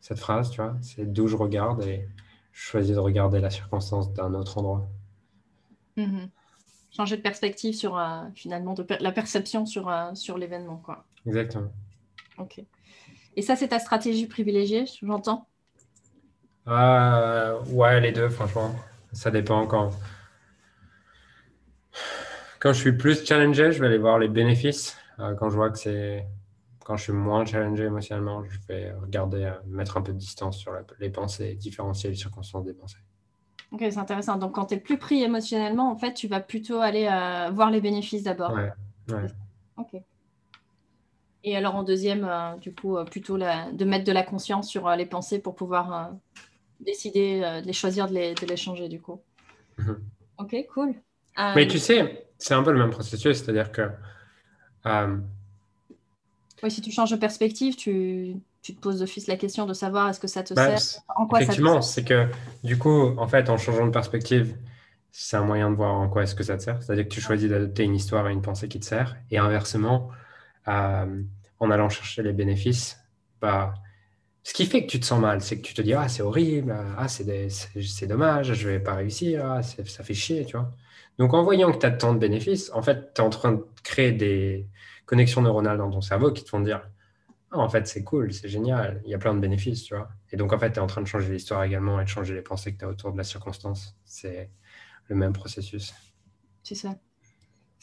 cette phrase, tu vois. C'est d'où je regarde et je choisis de regarder la circonstance d'un autre endroit. Mm-hmm. Changer de perspective sur euh, finalement de la perception sur, euh, sur l'événement, quoi. Exactement. Ok. Et ça, c'est ta stratégie privilégiée, j'entends? Euh, ouais, les deux, franchement. Ça dépend quand. Quand je suis plus challengé, je vais aller voir les bénéfices. Euh, quand je vois que c'est. Quand je suis moins challengé émotionnellement, je vais regarder, euh, mettre un peu de distance sur les pensées, différencier les circonstances des pensées. Ok, c'est intéressant. Donc, quand tu es plus pris émotionnellement, en fait, tu vas plutôt aller voir les bénéfices d'abord. Ouais, ouais. Ok. Et alors, en deuxième, du coup, plutôt de mettre de la conscience sur les pensées pour pouvoir décider euh, de les choisir, de les, de les changer du coup. Mhm. Ok, cool. Euh, Mais tu sais, c'est un peu le même processus, c'est-à-dire que. Euh, oui, si tu changes de perspective, tu, tu te poses d'office la question de savoir est-ce que ça te bah, sert en quoi Effectivement, c'est que du coup, en fait, en changeant de perspective, c'est un moyen de voir en quoi est-ce que ça te sert. C'est-à-dire que tu choisis d'adopter une histoire et une pensée qui te sert. Et inversement, en allant chercher les bénéfices, bah, ce qui fait que tu te sens mal, c'est que tu te dis Ah, c'est horrible, ah, c'est dommage, je vais pas réussir, ah, ça fait chier, tu vois. Donc, en voyant que tu as tant de bénéfices, en fait, tu es en train de créer des connexions neuronales dans ton cerveau qui te font dire ah, En fait, c'est cool, c'est génial, il y a plein de bénéfices, tu vois. Et donc, en fait, tu es en train de changer l'histoire également et de changer les pensées que tu as autour de la circonstance. C'est le même processus. C'est ça.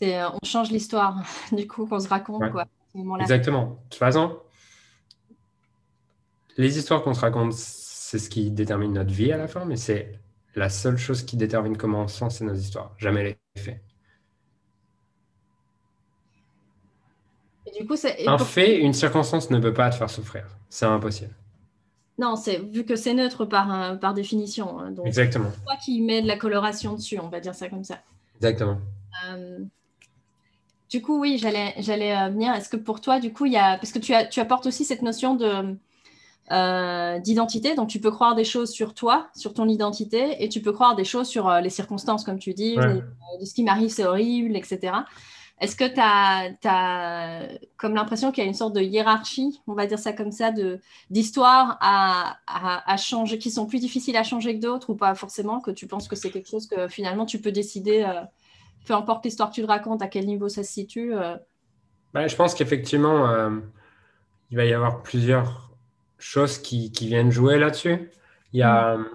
Euh, on change l'histoire, [laughs] du coup, qu'on se raconte, quoi. Exactement. De toute façon, les histoires qu'on se raconte, c'est ce qui détermine notre vie à la fin, mais c'est la seule chose qui détermine comment on sent, c'est nos histoires, jamais les faits. Du coup, un fait, une circonstance ne peut pas te faire souffrir. C'est impossible. Non, c'est vu que c'est neutre par, euh, par définition. Hein, Exactement. C'est toi qui mets de la coloration dessus, on va dire ça comme ça. Exactement. Euh, du coup, oui, j'allais, j'allais euh, venir. Est-ce que pour toi, du coup, il y a. Parce que tu, as, tu apportes aussi cette notion de, d'identité. Donc, tu peux croire des choses sur toi, sur ton identité, et tu peux croire des choses sur les circonstances, comme tu dis, de ce qui m'arrive, c'est horrible, etc. Est-ce que tu as, comme l'impression qu'il y a une sorte de hiérarchie, on va dire ça comme ça, d'histoires à, à, changer, qui sont plus difficiles à changer que d'autres ou pas forcément, que tu penses que c'est quelque chose que finalement tu peux décider, euh, peu importe l'histoire que tu te racontes, à quel niveau ça se situe euh? bah, Je pense qu'effectivement, euh, il va y avoir plusieurs choses qui, qui viennent jouer là-dessus. Il y a. Mm.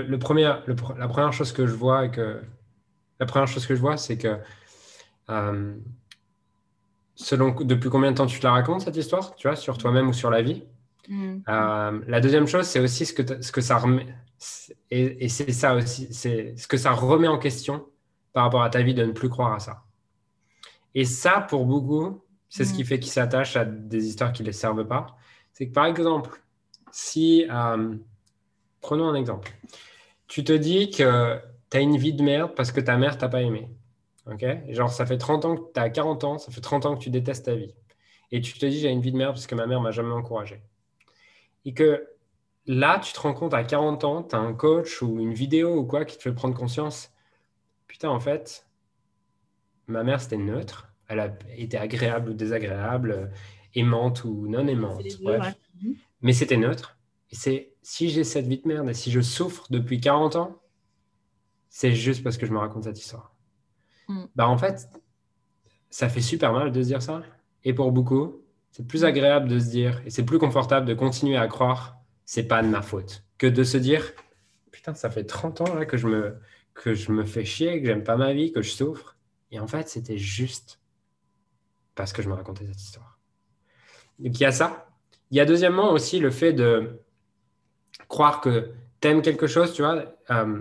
Le, premier, la première chose que je vois, et que, la première chose que je vois, c'est que euh, selon depuis combien de temps tu te la racontes cette histoire, tu vois, sur toi-même ou sur la vie? Mm. Euh, la deuxième chose, c'est aussi ce que, ce que ça remet, et, c'est ça aussi, c'est ce que ça remet en question par rapport à ta vie de ne plus croire à ça. Et ça, pour beaucoup, c'est ce qui mm. fait qu'ils s'attachent à des histoires qui ne les servent pas. C'est que par exemple, si euh, Prenons un exemple. Tu te dis que tu as une vie de merde parce que ta mère t'a pas aimé. ok? Genre, ça fait 30 ans que tu as 40 ans, ça fait 30 ans que tu détestes ta vie. Et tu te dis, j'ai une vie de merde parce que ma mère m'a jamais encouragé. Et que là, tu te rends compte à 40 ans, tu as un coach ou une vidéo ou quoi qui te fait prendre conscience. Putain, en fait, ma mère, c'était neutre. Elle a été agréable ou désagréable, aimante ou non aimante. Bref. Mais c'était neutre. Et c'est si j'ai cette vie de merde et si je souffre depuis 40 ans, c'est juste parce que je me raconte cette histoire. Mm. Bah, en fait, ça fait super mal de se dire ça. Et pour beaucoup, c'est plus agréable de se dire, et c'est plus confortable de continuer à croire, c'est pas de ma faute, que de se dire, putain, ça fait 30 ans là, que, je me, que je me fais chier, que j'aime pas ma vie, que je souffre. Et en fait, c'était juste parce que je me racontais cette histoire. Donc il y a ça. Il y a deuxièmement aussi le fait de croire que tu aimes quelque chose, tu vois. Euh,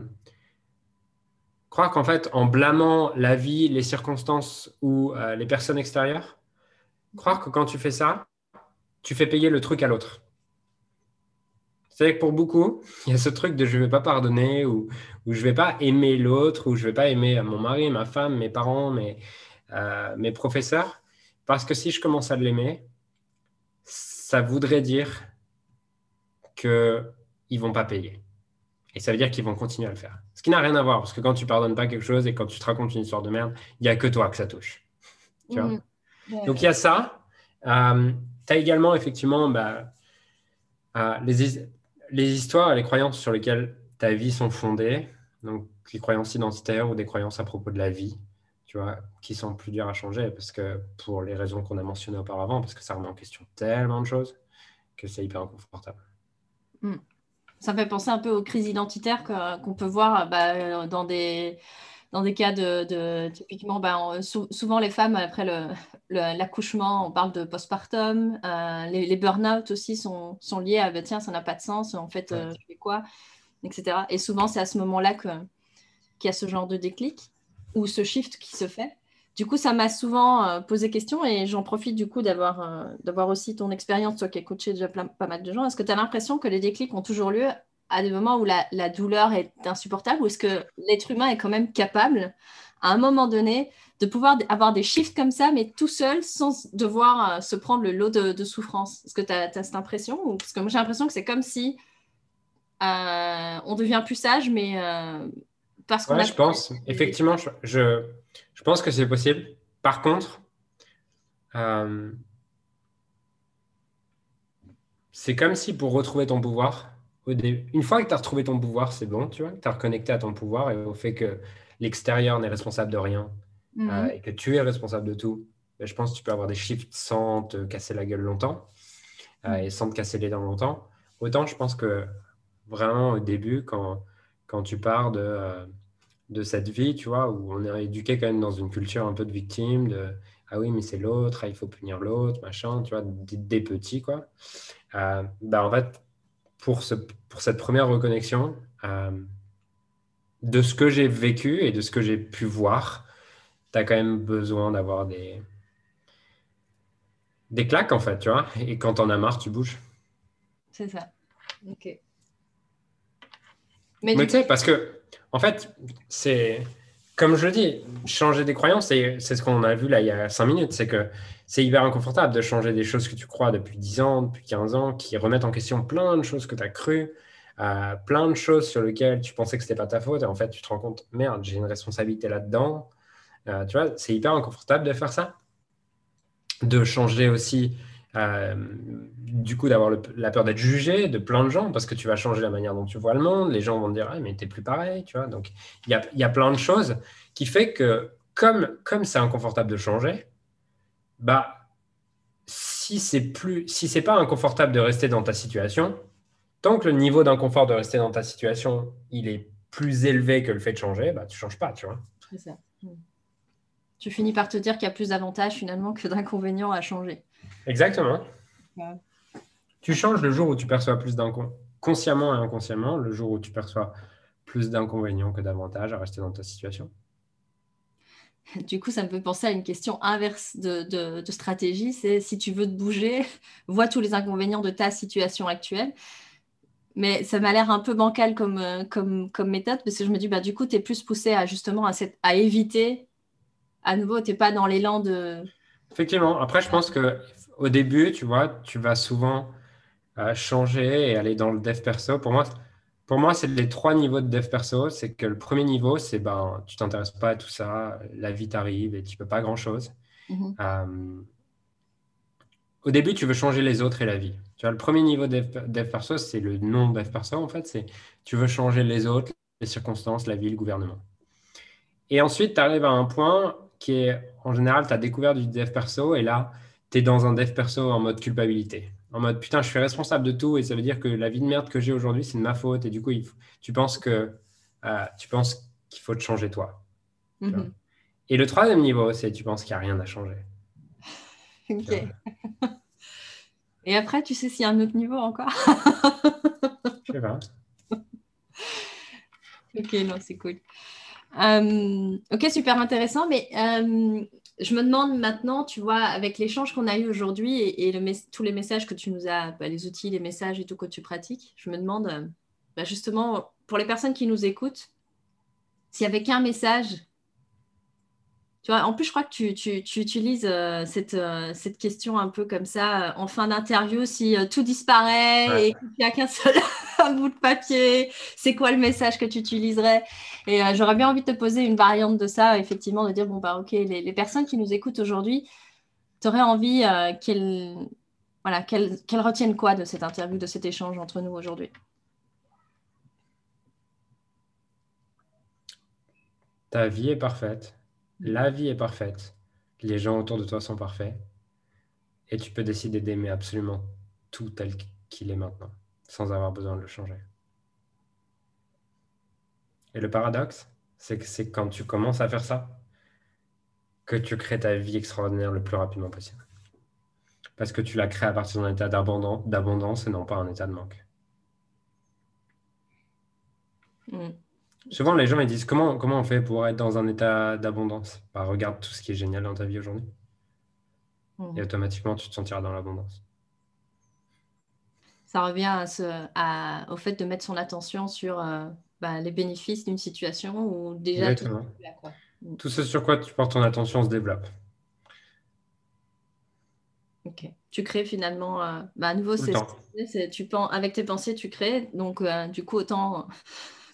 croire qu'en fait, en blâmant la vie, les circonstances ou euh, les personnes extérieures, croire que quand tu fais ça, tu fais payer le truc à l'autre. C'est que pour beaucoup, [laughs] il y a ce truc de je ne vais pas pardonner ou, ou je ne vais pas aimer l'autre ou je ne vais pas aimer mon mari, ma femme, mes parents, mes, euh, mes professeurs. Parce que si je commence à l'aimer, ça voudrait dire que ils vont pas payer. Et ça veut dire qu'ils vont continuer à le faire. Ce qui n'a rien à voir, parce que quand tu pardonnes pas quelque chose et quand tu te racontes une histoire de merde, il n'y a que toi que ça touche. Mm. Donc il y a ça. Euh, tu as également effectivement bah, euh, les, les histoires et les croyances sur lesquelles ta vie sont fondées, donc les croyances identitaires ou des croyances à propos de la vie, tu vois, qui sont plus dures à changer parce que pour les raisons qu'on a mentionnées auparavant, parce que ça remet en question tellement de choses que c'est hyper inconfortable. Mm. Ça me fait penser un peu aux crises identitaires qu'on peut voir bah, dans, des, dans des cas de, typiquement, bah, souvent les femmes, après l'accouchement, on parle de postpartum. Euh, les, burn-out aussi sont, sont, liés à bah, tiens, ça n'a pas de sens, en fait, euh, je fais quoi, etc. Et souvent, c'est à ce moment-là qu'il y a ce genre de déclic ou ce shift qui se fait. Du coup, ça m'a souvent euh, posé question et j'en profite du coup d'avoir euh, d'avoir aussi ton expérience, toi qui as coaché déjà pas mal de gens. Est-ce que tu as l'impression que les déclics ont toujours lieu à des moments où la, la douleur est insupportable ou est-ce que l'être humain est quand même capable, à un moment donné, de pouvoir avoir des chiffres comme ça, mais tout seul, sans devoir euh, se prendre le lot de, souffrance? Est-ce que tu as, cette impression ou... Parce que moi, j'ai l'impression que c'est comme si on devient plus sage, mais parce qu'on ouais, je pense. Effectivement, je je pense que c'est possible. Par contre, euh, c'est comme si pour retrouver ton pouvoir, une fois que tu as retrouvé ton pouvoir, c'est bon, tu vois, tu as reconnecté à ton pouvoir et au fait que l'extérieur n'est responsable de rien mhm. euh, et que tu es responsable de tout, ben, je pense que tu peux avoir des shifts sans te casser la gueule longtemps euh, mhm. et sans te casser les dents longtemps. Autant, je pense que vraiment au début, quand, quand tu pars de de cette vie, tu vois, où on est éduqué quand même dans une culture un peu de victime, de ah oui, mais c'est l'autre, ah, il faut punir l'autre, machin, tu vois, des, petits, quoi. Euh, bah, en fait, pour, ce, pour cette première reconnexion, euh, de ce que j'ai vécu et de ce que j'ai pu voir, tu as quand même besoin d'avoir des, des claques, en fait, tu vois. Et quand t'en as marre, tu bouges. C'est ça. Ok. Mais, tu sais, parce que, en fait, c'est, comme je le dis, changer des croyances, c'est ce qu'on a vu là il y a cinq minutes, c'est que c'est hyper inconfortable de changer des choses que tu crois depuis 10 ans, depuis 15 ans, qui remettent en question plein de choses que tu as crues, euh, plein de choses sur lesquelles tu pensais que ce n'était pas ta faute, et en fait, tu te rends compte, merde, j'ai une responsabilité là-dedans. Euh, tu vois, c'est hyper inconfortable de faire ça. De changer aussi euh, du coup, d'avoir la peur d'être jugé de plein de gens parce que tu vas changer la manière dont tu vois le monde. Les gens vont te dire, ah, mais t'es plus pareil, tu vois. Donc, il y a, y a, plein de choses qui fait que, comme comme c'est inconfortable de changer, bah, si c'est plus, si c'est pas inconfortable de rester dans ta situation, tant que le niveau d'inconfort de rester dans ta situation, il est plus élevé que le fait de changer, bah, tu changes pas, tu vois. C'est ça. Tu finis par te dire qu'il y a plus d'avantages finalement que d'inconvénients à changer. Exactement. Tu changes le jour où tu perçois plus d'inconvénients, consciemment et inconsciemment, le jour où tu perçois plus d'inconvénients que d'avantages à rester dans ta situation? [laughs] Du coup, ça me fait penser à une question inverse de, stratégie, c'est si tu veux te bouger, [laughs] vois tous les inconvénients de ta situation actuelle. Mais ça m'a l'air un peu bancal comme, euh, comme, comme, méthode, parce que je me dis, bah, du coup, tu es plus poussé à justement à, cette, à éviter. À nouveau, tu n'es pas dans l'élan de... Effectivement. Après, je pense que au début, tu vois, tu vas souvent euh, changer et aller dans le dev perso. Pour moi, pour moi, c'est les trois niveaux de dev perso. C'est que le premier niveau, c'est ben, tu t'intéresses pas à tout ça, la vie t'arrive et tu peux pas grand chose. Mhm. Euh, au début, tu veux changer les autres et la vie. Tu vois, le premier niveau de dev, perso, c'est le non dev perso en fait. C'est tu veux changer les autres, les circonstances, la vie, le gouvernement. Et ensuite, tu arrives à un point qui est, en général, tu as découvert du dev perso et là, tu es dans un dev perso en mode culpabilité. En mode putain, je suis responsable de tout et ça veut dire que la vie de merde que j'ai aujourd'hui, c'est de ma faute. Et du coup, tu penses que euh, tu penses qu'il faut te changer toi. Mhm. Et le troisième niveau, c'est tu penses qu'il n'y a rien à changer. [laughs] ok. [laughs] Et après, tu sais s'il y a un autre niveau encore? Je sais pas. [laughs] ok, non, c'est cool. Euh, ok, super intéressant. Mais euh, je me demande maintenant, tu vois, avec l'échange qu'on a eu aujourd'hui et, tous les messages que tu nous as, bah, les outils, les messages et tout que tu pratiques, je me demande euh, bah, justement, pour les personnes qui nous écoutent, s'il n'y avait qu'un message tu vois, en plus, je crois que tu, utilises euh, euh, cette, question un peu comme ça euh, en fin d'interview, si tout disparaît et qu'il n'y a qu'un seul [laughs] bout de papier, c'est quoi le message que tu utiliserais? Et j'aurais bien envie de te poser une variante de ça, effectivement, de dire, bon, bah ok, les, personnes qui nous écoutent aujourd'hui, tu aurais envie qu'elles voilà, qu'elles retiennent quoi de cette interview, de cet échange entre nous aujourd'hui? Ta vie est parfaite la vie est parfaite, les gens autour de toi sont parfaits, et tu peux décider d'aimer absolument tout tel qu'il est maintenant, sans avoir besoin de le changer. Et le paradoxe, c'est que c'est quand tu commences à faire ça que tu crées ta vie extraordinaire le plus rapidement possible. Parce que tu la crées à partir d'un état d'abondance et non pas un état de manque. Mm. Souvent, les gens ils disent comment, comment on fait pour être dans un état d'abondance? Bah, Regarde tout ce qui est génial dans ta vie aujourd'hui. Mmh. Et automatiquement, tu te sentiras dans l'abondance. Ça revient à au fait de mettre son attention sur euh, bah, les bénéfices d'une situation ou déjà tout, mmh. tout, ce sur quoi tu portes ton attention se développe. Ok. Tu crées finalement, euh, bah, à nouveau, c'est, tu penses, avec tes pensées, tu crées. Donc, euh, du coup, autant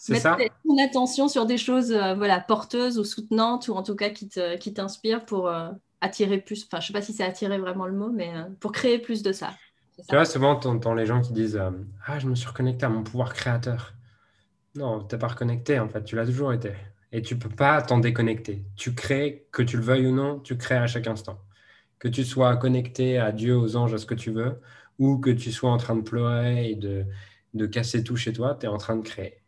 mettre ton attention sur des choses euh, voilà, porteuses ou soutenantes ou en tout cas qui, qui t'inspirent pour euh, attirer plus. Enfin, je ne sais pas si c'est attirer vraiment le mot, mais euh, pour créer plus de ça. Tu vois, souvent, tu entends les gens qui disent Ah, je me suis reconnecté à mon pouvoir créateur. Non, tu n'es pas reconnecté, en fait, tu l'as toujours été. Et tu ne peux pas t'en déconnecter. Tu crées, que tu le veuilles ou non, tu crées à chaque instant. Que tu sois connecté à Dieu, aux anges, à ce que tu veux, ou que tu sois en train de pleurer et de, de casser tout chez toi, tu es en train de créer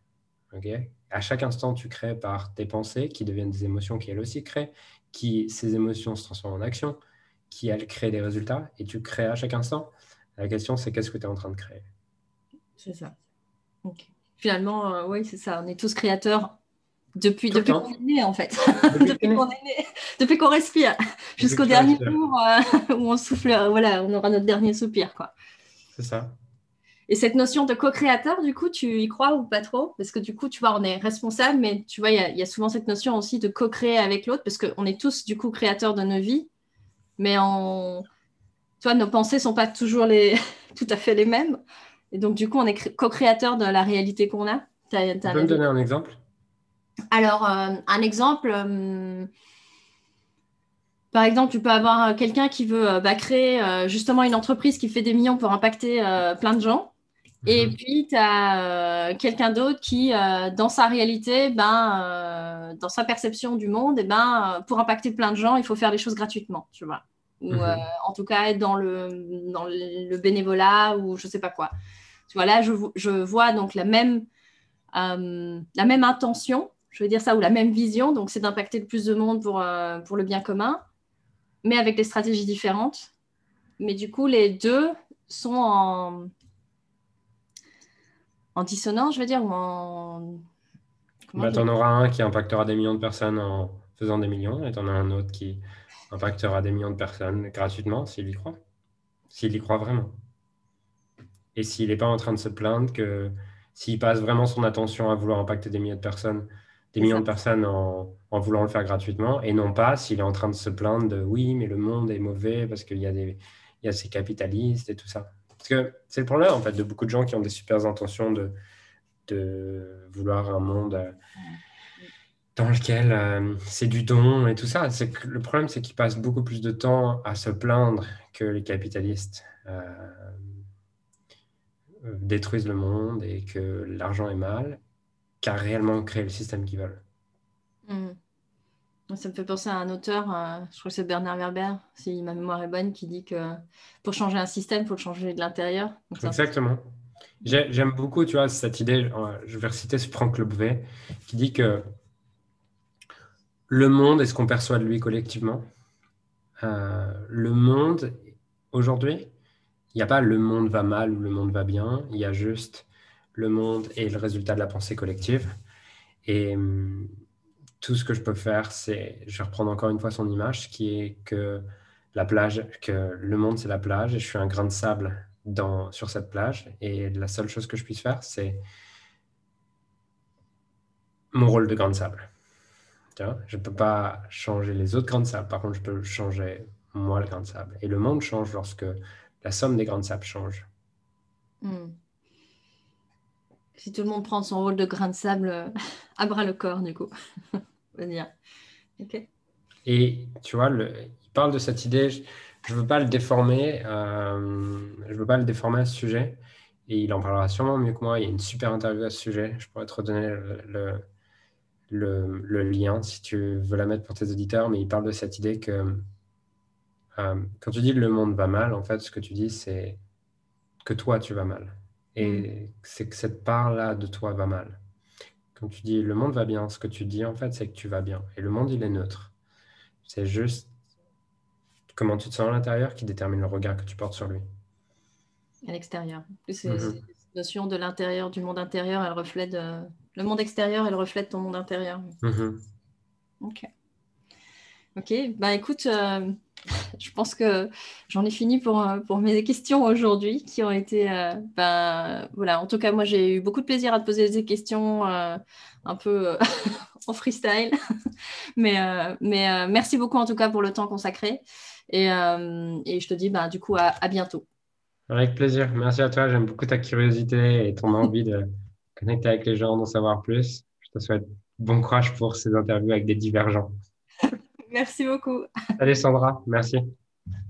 à chaque instant, tu crées par tes pensées qui deviennent des émotions qui elles aussi créent, qui ces émotions se transforment en actions, qui elles créent des résultats et tu crées à chaque instant. La question, c'est qu'est-ce que tu es en train de créer? C'est ça. Finalement, euh, oui, c'est ça. On est tous créateurs Depuis, [laughs] depuis qu'on est né, en fait. Depuis, qu'on est né. Depuis qu'on respire. Jusqu'au dernier jour euh, [laughs] où on souffle, voilà, on aura notre dernier soupir, quoi. C'est ça. Et cette notion de co-créateur, du coup, tu y crois ou pas trop? Parce que du coup, tu vois, on est responsable, mais tu vois, il y, a souvent cette notion aussi de co-créer avec l'autre, parce qu'on est tous, du coup, créateurs de nos vies, mais on... tu vois, nos pensées ne sont pas toujours les... [laughs] tout à fait les mêmes. Et donc, du coup, on est co-créateur de la réalité qu'on a. tu peux me donner un exemple? Alors, euh, un exemple... Euh, par exemple, tu peux avoir quelqu'un qui veut euh, bah, créer justement une entreprise qui fait des millions pour impacter plein de gens. Et mhm. puis, tu as euh, quelqu'un d'autre qui, euh, dans sa réalité, ben, euh, dans sa perception du monde, et eh ben, pour impacter plein de gens, il faut faire les choses gratuitement, tu vois. Ou mhm. en tout cas être dans le, dans le bénévolat ou je sais pas quoi. Tu vois, là, je, je vois donc la même, la même intention, je veux dire ça, ou la même vision, donc c'est d'impacter le plus de monde pour, pour le bien commun, mais avec des stratégies différentes. Mais du coup, les deux sont en en dissonance, je veux dire, ou en. Bah, tu en auras un qui impactera des millions de personnes en faisant des millions, et tu en as un autre qui impactera des millions de personnes gratuitement s'il y croit. S'il y croit vraiment. Et s'il n'est pas en train de se plaindre que s'il passe vraiment son attention à vouloir impacter des millions de personnes, des millions de personnes en, en, voulant le faire gratuitement, et non pas s'il est en train de se plaindre de oui, mais le monde est mauvais parce qu'il y a des il y a ces capitalistes et tout ça. Parce que c'est le problème, en fait, de beaucoup de gens qui ont des super intentions de, vouloir un monde euh, dans lequel euh, c'est du don et tout ça. Le problème, c'est qu'ils passent beaucoup plus de temps à se plaindre que les capitalistes euh, détruisent le monde et que l'argent est mal, qu'à réellement créer le système qu'ils veulent. Mmh. Ça me fait penser à un auteur, euh, je crois que c'est Bernard Werber, si ma mémoire est bonne, qui dit que pour changer un système, il faut le changer de l'intérieur. Exactement. J'aime beaucoup, tu vois, cette idée, euh, je vais reciter Franck Lobvet, qui dit que le monde est ce qu'on perçoit de lui collectivement. Euh, le monde, aujourd'hui, il n'y a pas le monde va mal ou le monde va bien, il y a juste le monde est le résultat de la pensée collective. Et hum, tout ce que je peux faire, c'est, je vais reprendre encore une fois son image, qui est que la plage, que le monde c'est la plage et je suis un grain de sable dans, sur cette plage. Et la seule chose que je puisse faire, c'est mon rôle de grain de sable. je ne peux pas changer les autres grains de sable. Par contre, je peux changer moi le grain de sable. Et le monde change lorsque la somme des grains de sable change. Hmm. Si tout le monde prend son rôle de grain de sable euh, [laughs] à bras le corps, du coup. [laughs] dire. Et tu vois, le, il parle de cette idée, je ne veux pas le déformer, euh, je veux pas le déformer à ce sujet. Et il en parlera sûrement mieux que moi. Il y a une super interview à ce sujet. Je pourrais te redonner le, le, le, lien si tu veux la mettre pour tes auditeurs. Mais il parle de cette idée que euh, quand tu dis le monde va mal, en fait, ce que tu dis, c'est que toi, tu vas mal. Et mm. c'est que cette part-là de toi va mal. Quand tu dis le monde va bien, ce que tu dis en fait, c'est que tu vas bien. Et le monde, il est neutre. C'est juste comment tu te sens à l'intérieur qui détermine le regard que tu portes sur lui. À l'extérieur. C'est mm notion de l'intérieur, du monde intérieur, elle reflète euh, le monde extérieur, elle reflète ton monde intérieur. Mm-hmm. Ok. Ok, bah écoute, euh, [laughs] je pense que j'en ai fini pour, euh, pour mes questions aujourd'hui qui ont été. Euh, ben, voilà, en tout cas, moi, j'ai eu beaucoup de plaisir à te poser des questions euh, un peu [laughs] en freestyle. [laughs] mais mais merci beaucoup, en tout cas, pour le temps consacré. Et, et je te dis, ben, du coup, à, bientôt. Avec plaisir. Merci à toi. J'aime beaucoup ta curiosité et ton envie de connecter avec les gens, d'en savoir plus. Je te souhaite bon courage pour ces interviews avec des divergents. Merci beaucoup. Salut Sandra, merci.